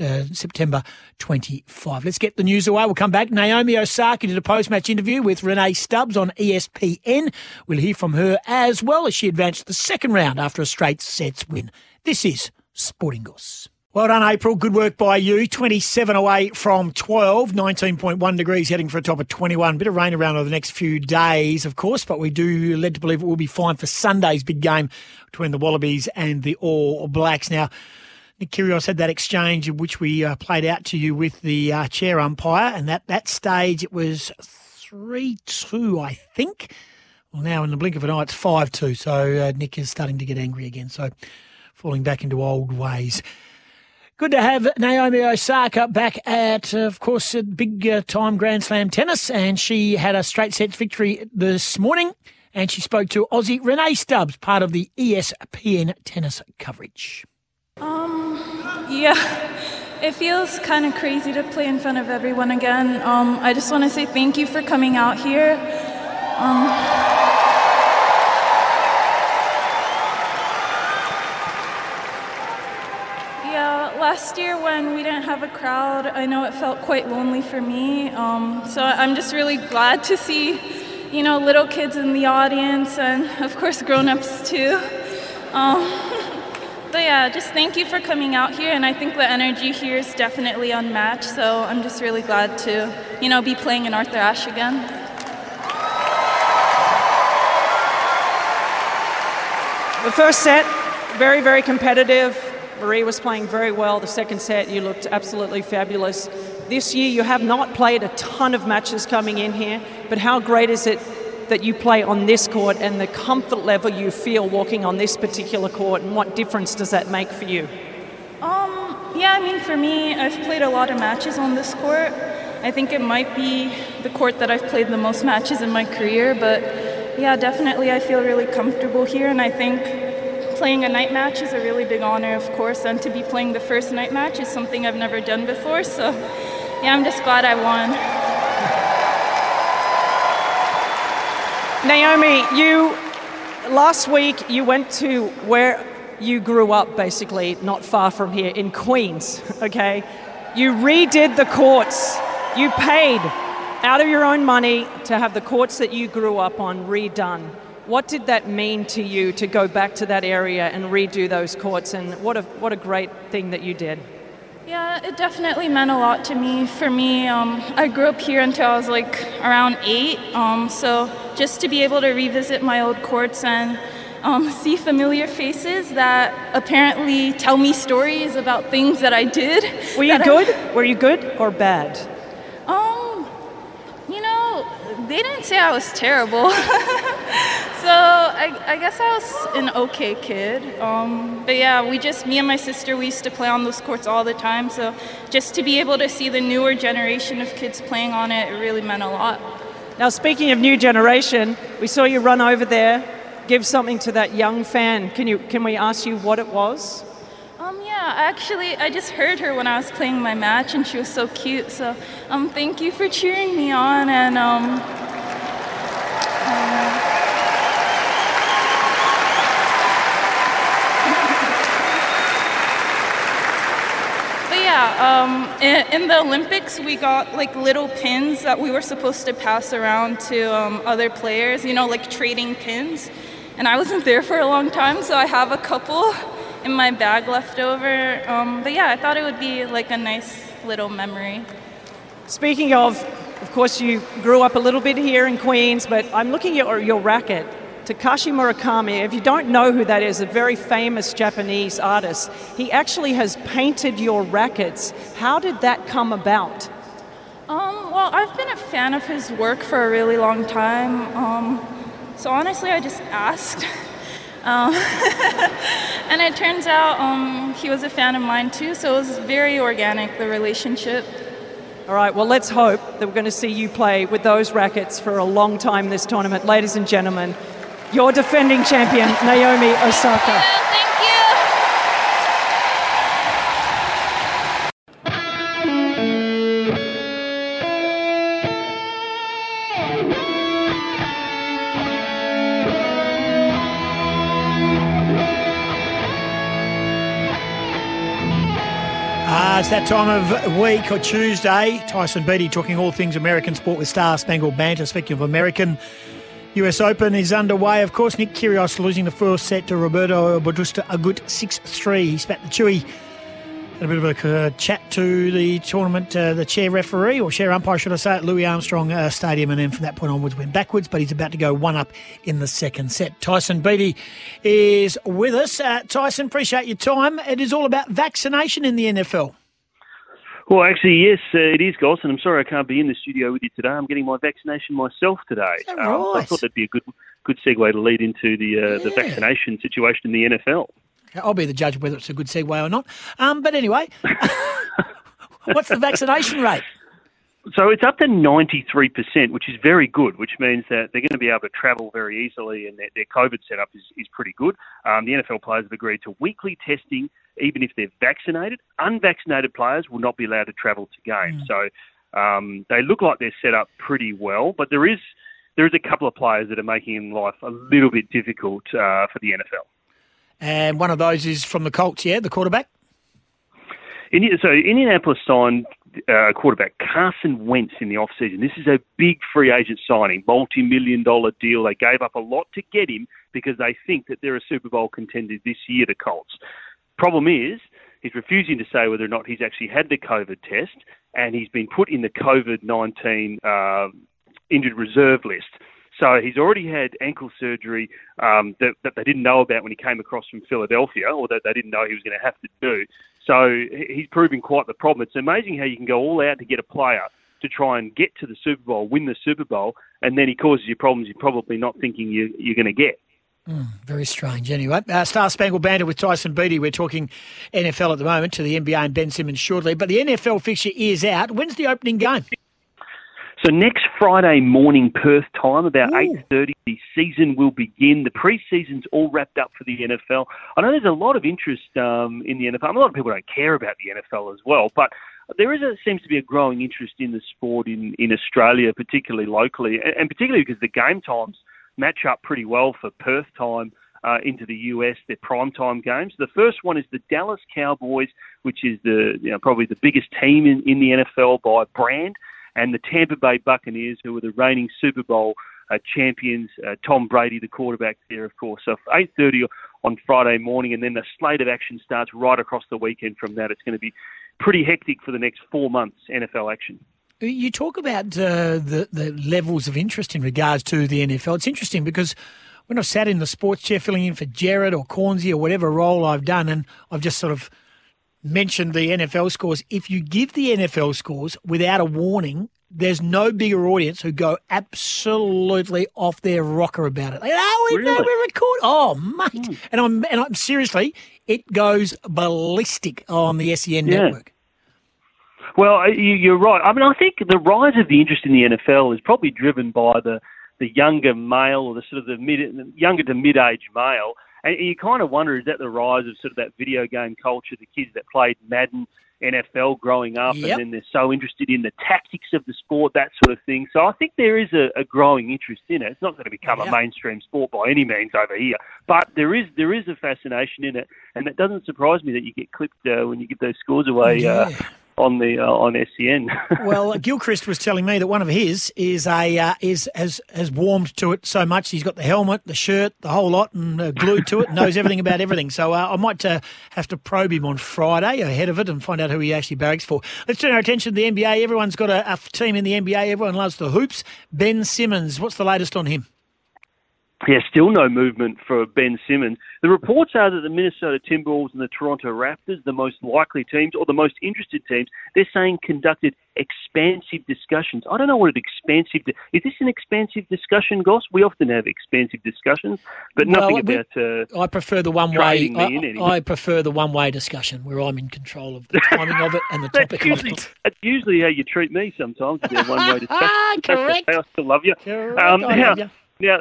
uh, September 25. Let's get the news away. We'll come back. Naomi Osaka did a post match interview with Rennae Stubbs on ESPN. We'll hear from her as well as she advanced the second round after a straight sets win. This is Sporting Goss. Well done, April. Good work by you. 27 away from 12, 19.1 degrees, heading for a top of 21. Bit of rain around over the next few days, of course, but we do led to believe it will be fine for Sunday's big game between the Wallabies and the All Blacks. Now, Nick Kyrgios had that exchange in which we uh, played out to you with the uh, chair umpire, and that that stage it was three two, I think. Well, now in the blink of an eye, it's five two. So uh, Nick is starting to get angry again. So falling back into old ways. Good to have Naomi Osaka back at, of course, big uh, time Grand Slam tennis, and she had a straight set victory this morning. And she spoke to Aussie Rennae Stubbs, part of the ESPN tennis coverage. Um, yeah, it feels kind of crazy to play in front of everyone again. Um, I just want to say thank you for coming out here. Um, yeah, last year when we didn't have a crowd, I know it felt quite lonely for me. Um, so I'm just really glad to see, you know, little kids in the audience and of course grown-ups too. Um, But yeah, just thank you for coming out here, and I think the energy here is definitely unmatched. So I'm just really glad to, you know, be playing in Arthur Ashe again. The first set, very, very competitive. Marie was playing very well. The second set, you looked absolutely fabulous. This year, you have not played a ton of matches coming in here, but how great is it that you play on this court and the comfort level you feel walking on this particular court, and what difference does that make for you? Um, yeah, I mean, for me, I've played a lot of matches on this court. I think it might be the court that I've played the most matches in my career, but yeah, definitely I feel really comfortable here, and I think playing a night match is a really big honor, of course, and to be playing the first night match is something I've never done before, so yeah, I'm just glad I won. Naomi, you last week you went to where you grew up, basically not far from here in Queens. Okay, you redid the courts. You paid out of your own money to have the courts that you grew up on redone. What did that mean to you to go back to that area and redo those courts? And what a what a great thing that you did. Yeah, it definitely meant a lot to me. For me, um, I grew up here until I was like around eight. Um, so just to be able to revisit my old courts and um, see familiar faces that apparently tell me stories about things that I did. Were you that I- good? Were you good or bad? um, you know, they didn't say I was terrible. so I, I guess I was an okay kid. Um, but yeah, we just, me and my sister, we used to play on those courts all the time. So just to be able to see the newer generation of kids playing on it, it really meant a lot. Now, speaking of new generation, we saw you run over there, give something to that young fan. Can you? Can we ask you what it was? Um, yeah, actually, I just heard her when I was playing my match, and she was so cute. So, um, thank you for cheering me on, and um, uh, But yeah, um, in, in the Olympics, we got like little pins that we were supposed to pass around to um, other players, you know, like trading pins. And I wasn't there for a long time, so I have a couple in my bag left over. Um, but yeah, I thought it would be like a nice little memory. Speaking of, of course, you grew up a little bit here in Queens, but I'm looking at your, your racket. Takashi Murakami, if you don't know who that is, a very famous Japanese artist, he actually has painted your rackets. How did that come about? Um, well, I've been a fan of his work for a really long time. Um, so honestly, I just asked. Um, and it turns out um, he was a fan of mine too, so it was very organic, the relationship. All right, well, let's hope that we're going to see you play with those rackets for a long time this tournament. Ladies and gentlemen, your defending champion, Naomi Osaka. Thank you. Ah, it's that time of week or Tuesday. Tyson Beatty talking all things American sport with Star Spangled Banter. Speaking of American, US Open is underway. Of course, Nick Kyrgios losing the first set to Roberto Bautista Agut 6-3. He spat the chewy. Had a bit of a uh, chat to the tournament, uh, the chair referee, or chair umpire, should I say, at Louis Armstrong uh, Stadium, and then from that point onwards went backwards, but he's about to go one up in the second set. Tyson Beatty is with us. Uh, Tyson, appreciate your time. It is all about vaccination in the NFL. Well, actually, yes, uh, it is, Goss, and I'm sorry I can't be in the studio with you today. I'm getting my vaccination myself today. Um, so I thought that'd be a good good segue to lead into the uh, the vaccination situation in the NFL. I'll be the judge of whether it's a good segue or not. Um, but anyway, what's the vaccination rate? So it's up to 93%, which is very good, which means that they're going to be able to travel very easily and their, their COVID setup is, is pretty good. Um, the NFL players have agreed to weekly testing, even if they're vaccinated. Unvaccinated players will not be allowed to travel to games. So um, they look like they're set up pretty well, but there is there is a couple of players that are making life a little bit difficult uh, for the NFL. And one of those is from the Colts, yeah, the quarterback. So Indianapolis signed uh, quarterback Carson Wentz in the offseason. This is a big free agent signing, multi-million dollar deal. They gave up a lot to get him because they think that they're a Super Bowl contender this year, the Colts. Problem is, he's refusing to say whether or not he's actually had the COVID test, and he's been put in the COVID-19 uh, injured reserve list. So he's already had ankle surgery um, that, that they didn't know about when he came across from Philadelphia, or that they didn't know he was going to have to do. So he's proving quite the problem. It's amazing how you can go all out to get a player to try and get to the Super Bowl, win the Super Bowl, and then he causes you problems you're probably not thinking you, you're going to get. Very strange. Anyway, uh, Star Spangled Banner with Tyson Beatty. We're talking NFL at the moment to the NBA and Ben Simmons shortly. But the NFL fixture is out. When's the opening game? So next Friday morning Perth time, about eight thirty, the season will begin. The preseason's all wrapped up for the NFL. I know there's a lot of interest um, in the NFL. A lot of people don't care about the NFL as well, but there is a, seems to be a growing interest in the sport in, in Australia, particularly locally, and, and particularly because the game times match up pretty well for Perth time uh, into the US. They're prime time games. The first one is the Dallas Cowboys, which is the you know, probably the biggest team in, in the NFL by brand, and the Tampa Bay Buccaneers, who are the reigning Super Bowl uh, champions. Uh, Tom Brady, the quarterback there, of course. So 8:30 on Friday morning, and then the slate of action starts right across the weekend. From that, it's going to be pretty hectic for the next four months. NFL action. You talk about uh, the the levels of interest in regards to the NFL. It's interesting because when I've sat in the sports chair filling in for Jared or Cornsey or whatever role I've done, and I've just sort of mentioned the NFL scores. If you give the NFL scores without a warning, there's no bigger audience who go absolutely off their rocker about it. They, oh, we know Really? we're recording. Oh, mate, and I'm and I'm seriously, it goes ballistic on the SEN Yeah. network. Well, uh, you- you're right. I mean, I think the rise of the interest in the NFL is probably driven by the the younger male or the sort of the mid the younger to mid age male, and you kind of wonder is that the rise of sort of that video game culture, the kids that played Madden. NFL growing up, Yep. and then they're so interested in the tactics of the sport, that sort of thing. So I think there is a, a growing interest in it. It's not going to become a mainstream sport by any means over here, but there is there is a fascination in it, and it doesn't surprise me that you get clipped uh, when you give those scores away uh, on the uh, on SEN. well, Gilchrist was telling me that one of his is a uh, is has has warmed to it so much he's got the helmet, the shirt, the whole lot, and uh, glued to it, knows everything about everything. So uh, I might uh, have to probe him on Friday ahead of it and find out who he actually barracks for. Let's turn our attention to the NBA. Everyone's got a, a team in the NBA. Everyone loves the hoops. Ben Simmons, what's the latest on him? Yeah, still no movement for Ben Simmons. The reports are that the Minnesota Timberwolves and the Toronto Raptors, the most likely teams or the most interested teams, they're saying conducted expansive discussions. I don't know what an expansive is. This an expansive discussion, Goss? We often have expansive discussions, but Well, nothing we- about. Uh, I prefer the one way. me I, in. I prefer the one way discussion where I'm in control of the timing of it and the topic of usually, it. that's usually how you treat me sometimes. One way discussion. Correct. I still love you. Correct, Um, now, love you. now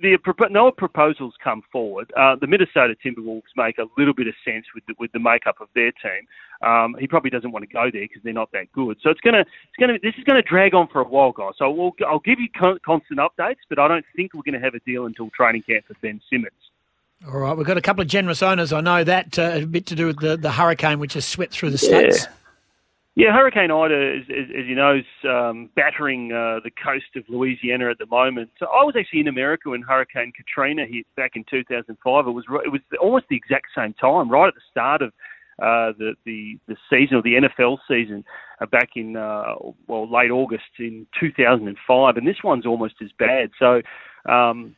the, the no proposals come forward. Uh, the Minnesota Timberwolves make a little bit of sense with the, with the makeup of their team. Um, he probably doesn't want to go there because they're not that good. So it's gonna, it's gonna, this is gonna drag on for a while, guys. So we'll, I'll give you con- constant updates, but I don't think we're going to have a deal until training camp for Ben Simmons. All right, we've got a couple of generous owners. I know that uh, a bit to do with the, the hurricane which has swept through the states. Yeah, Hurricane Ida, as, as, as you know, is um, battering uh, the coast of Louisiana at the moment. So I was actually in America when Hurricane Katrina hit back in 2005. It was it was almost the exact same time, right at the start of uh, the, the the season or the NFL season, uh, back in uh, well late August in 2005, and this one's almost as bad. So. Um,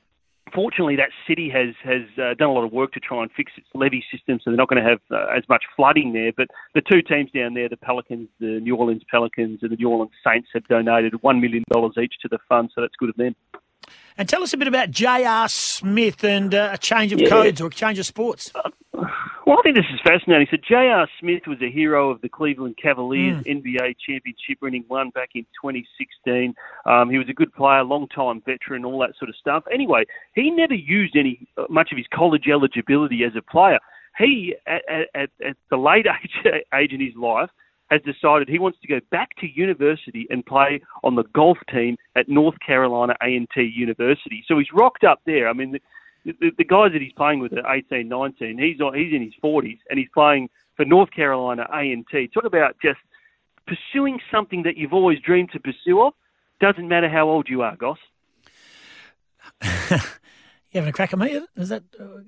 Fortunately, that city has has uh, done a lot of work to try and fix its levee system, so they're not going to have uh, as much flooding there. But the two teams down there, the Pelicans, the New Orleans Pelicans, and the New Orleans Saints, have donated one million dollars each to the fund, so that's good of them. And tell us a bit about J.R. Smith and uh, a change of Yeah. codes or a change of sports. Well, I think this is fascinating. So J.R. Smith was a hero of the Cleveland Cavaliers Mm. NBA championship winning one back in 2016. Um, he was a good player, long time veteran, all that sort of stuff. Anyway, he never used any uh, much of his college eligibility as a player. He, at, at, at the late age, age in his life, has decided he wants to go back to university and play on the golf team at North Carolina A&T University. So he's rocked up there. I mean, the, the, guys that he's playing with at 18, 19, he's on, he's in his 40s and he's playing for North Carolina A&T. Talk about just pursuing something that you've always dreamed to pursue of. Doesn't matter how old you are, Goss. You having a crack at me? Is that? Uh,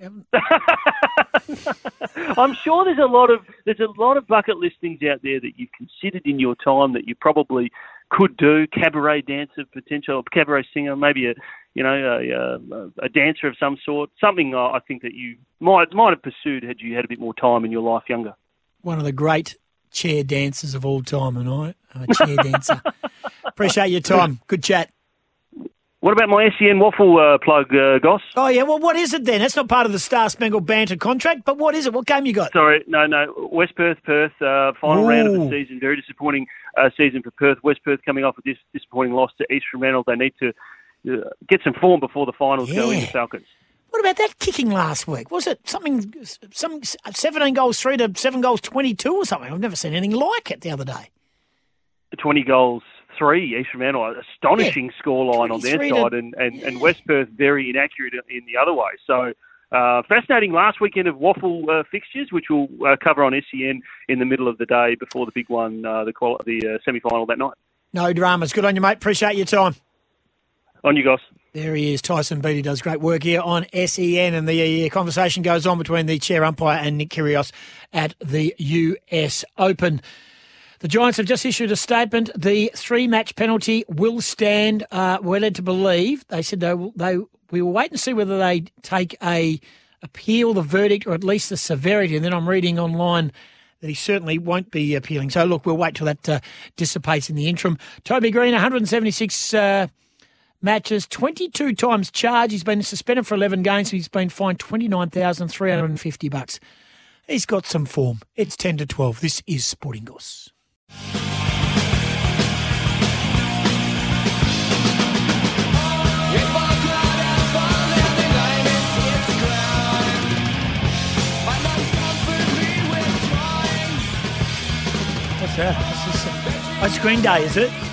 I'm sure there's a lot of there's a lot of bucket list things out there that you've considered in your time that you probably could do. Cabaret dancer, potential cabaret singer, maybe a you know a, a, a dancer of some sort. Something I I think that you might might have pursued had you had a bit more time in your life younger. one of the great chair dancers of all time, and I am a chair dancer. Appreciate your time. Good chat. What about my SEN waffle uh, plug, uh, Goss? Oh yeah, well, what is it then? That's not part of the Star Spangled Banter contract, but what is it? What game you got? Sorry, no, no. West Perth, Perth, uh, final round of the season. Very disappointing uh, season for Perth. West Perth coming off a dis- disappointing loss to East Fremantle. They need to get some form before the finals go Yeah. into Falcons. What about that kicking last week? Was it something, some seventeen goals three to seven goals twenty two or something? I've never seen anything like it the other day. 20 goals, three East Fremantle. Astonishing scoreline on their 23 to- side, and, and, and West Perth very inaccurate in the other way. So. Uh, fascinating last weekend of waffle uh, fixtures, which we'll uh, cover on SEN in the middle of the day before the big one, uh, the quali- the uh, semi final that night. No dramas. Good on you, mate. Appreciate your time. On you guys. There he is. Tyson Beatty does great work here on SEN, and the uh, conversation goes on between the chair umpire and Nick Kyrgios at the US Open. The Giants have just issued a statement. The three-match penalty will stand. Uh, we're led to believe they said they will, they we will wait and see whether they take a appeal the verdict or at least the severity. And then I'm reading online that he certainly won't be appealing. So look, we'll wait till that uh, dissipates in the interim. Toby Greene, 176. Uh, matches, 22 times charged. He's been suspended for 11 games. He's been fined 29,350 bucks. He's got some form. It's 10 to 12. This is Sporting Goss. What's that? It's Green Day, is it?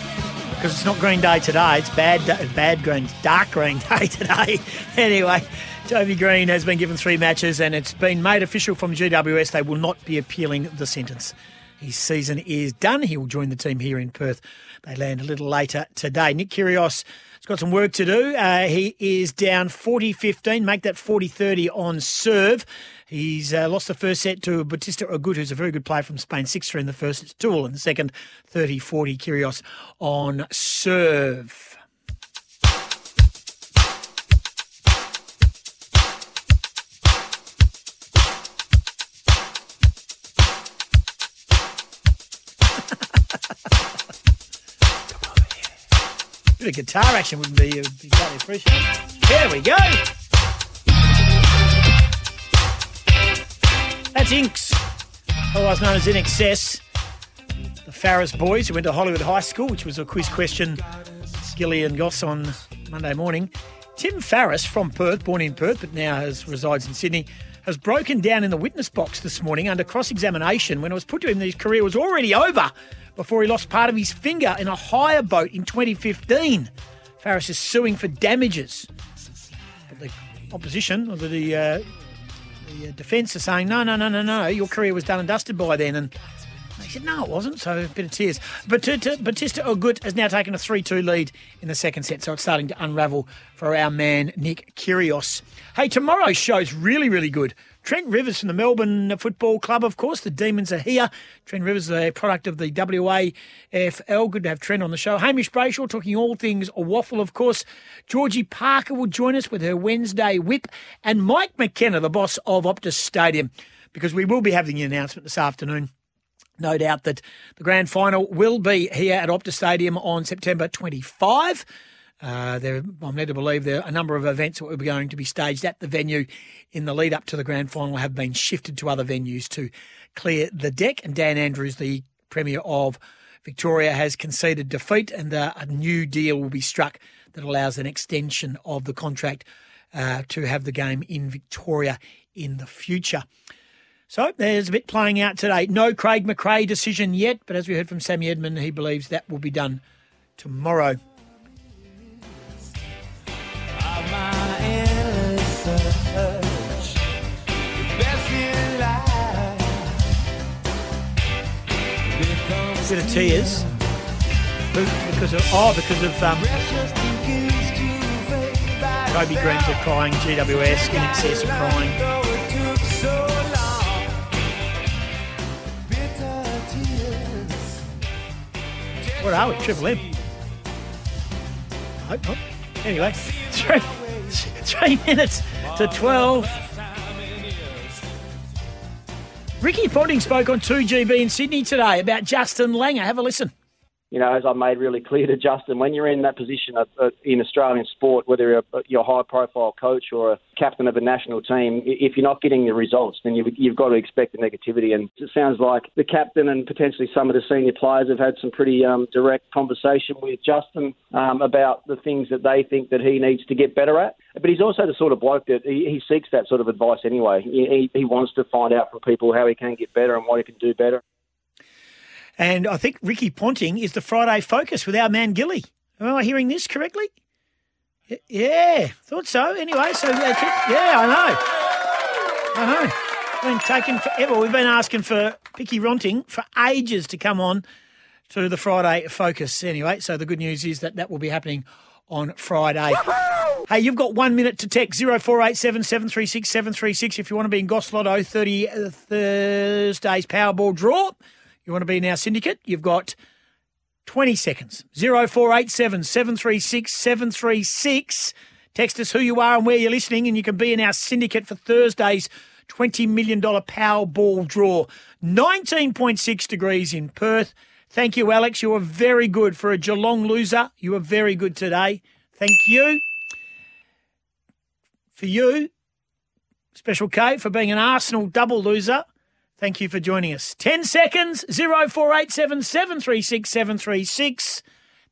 Because it's not Green Day today. It's bad, bad green, dark green day today. anyway, Toby Greene has been given three matches, and it's been made official from GWS they will not be appealing the sentence. His season is done. He will join the team here in Perth. They land a little later today. Nick Kyrgios has got some work to do. Uh, he is down 40-15. Make that 40-30 on serve. He's uh, lost the first set to Bautista Agut, who's a very good player from Spain. 6-3 in the first. It's 2 all in the second. 30-40 Kyrgios on serve. Bit of guitar action wouldn't be, uh, be greatly appreciated. There we go. That's Inks, otherwise known as In Excess. The Farriss boys who went to Hollywood High School, which was a quiz question, Skilly and Goss on Monday morning. Tim Farriss from Perth, born in Perth but now has resides in Sydney, has broken down in the witness box this morning under cross examination when it was put to him that his career was already over before he lost part of his finger in a hire boat in 2015. Farriss is suing for damages. But the opposition, or the, uh, the defence, are saying, no, no, no, no, no, your career was done and dusted by then. And they said, no, it wasn't. So a bit of tears. But Bautista Agut has now taken a 3 2 lead in the second set. So it's starting to unravel for our man, Nick Kyrgios. Hey, tomorrow's show's really, really good. Trent Rivers from the Melbourne Football Club, of course. The Demons are here. Trent Rivers is a product of the WAFL. Good to have Trent on the show. Hamish Brayshaw talking all things a waffle, of course. Georgie Parker will join us with her Wednesday whip. And Mike McKenna, the boss of Optus Stadium, because we will be having the announcement this afternoon no doubt that the grand final will be here at Optus Stadium on September 25. Uh, there, I'm led to believe there a number of events that will be going to be staged at the venue in the lead up to the grand final have been shifted to other venues to clear the deck. And Dan Andrews, the Premier of Victoria, has conceded defeat, and uh, a new deal will be struck that allows an extension of the contract uh, to have the game in Victoria in the future. So there's a bit playing out today. No Craig McRae decision yet, but as we heard from Sammy Edmund, he believes that will be done tomorrow. Bit of tears. Because of oh, because of um, Kobe Greens are crying, GWS in excess of crying. Where are we? Triple M. Oh, oh. Anyway, three, three minutes to 12. Ricky Ponting spoke on 2GB in Sydney today about Justin Langer. Have a listen. You know, as I made really clear to Justin, when you're in that position of, uh, in Australian sport, whether you're a, you're a high-profile coach or a captain of a national team, if you're not getting the results, then you've, you've got to expect the negativity. And it sounds like the captain and potentially some of the senior players have had some pretty um, direct conversation with Justin um, about the things that they think that he needs to get better at. But he's also the sort of bloke that he, he seeks that sort of advice anyway. He, he he wants to find out from people how he can get better and what he can do better. And I think Ricky Ponting is the Friday focus with our man Gilly. Am I hearing this correctly? Y- Yeah, thought so. Anyway, so yeah, keep- yeah, I know. I know. Been taken forever. We've been asking for Picky Ronting for ages to come on to the Friday focus. Anyway, so the good news is that that will be happening on Friday. Hey, you've got one minute to text 0487 736 736 if you want to be in Goss Lotto 30 uh, Thursday's Powerball draw. You want to be in our syndicate. You've got 20 seconds. 0487 736 736. Text us who you are and where you're listening, and you can be in our syndicate for Thursday's $20 million Powerball draw. 19.6 degrees in Perth. Thank you, Alex. You were very good for a Geelong loser. You were very good today. Thank you. For you, Special K, for being an Arsenal double loser. Thank you for joining us. 10 seconds, 0487 736 736.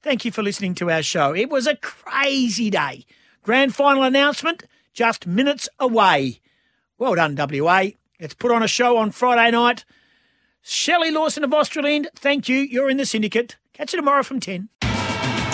Thank you for listening to our show. It was a crazy day. Grand final announcement just minutes away. Well done, WA. Let's put on a show on Friday night. Shelley Lawson of Australand, thank you. You're in the syndicate. Catch you tomorrow from 10.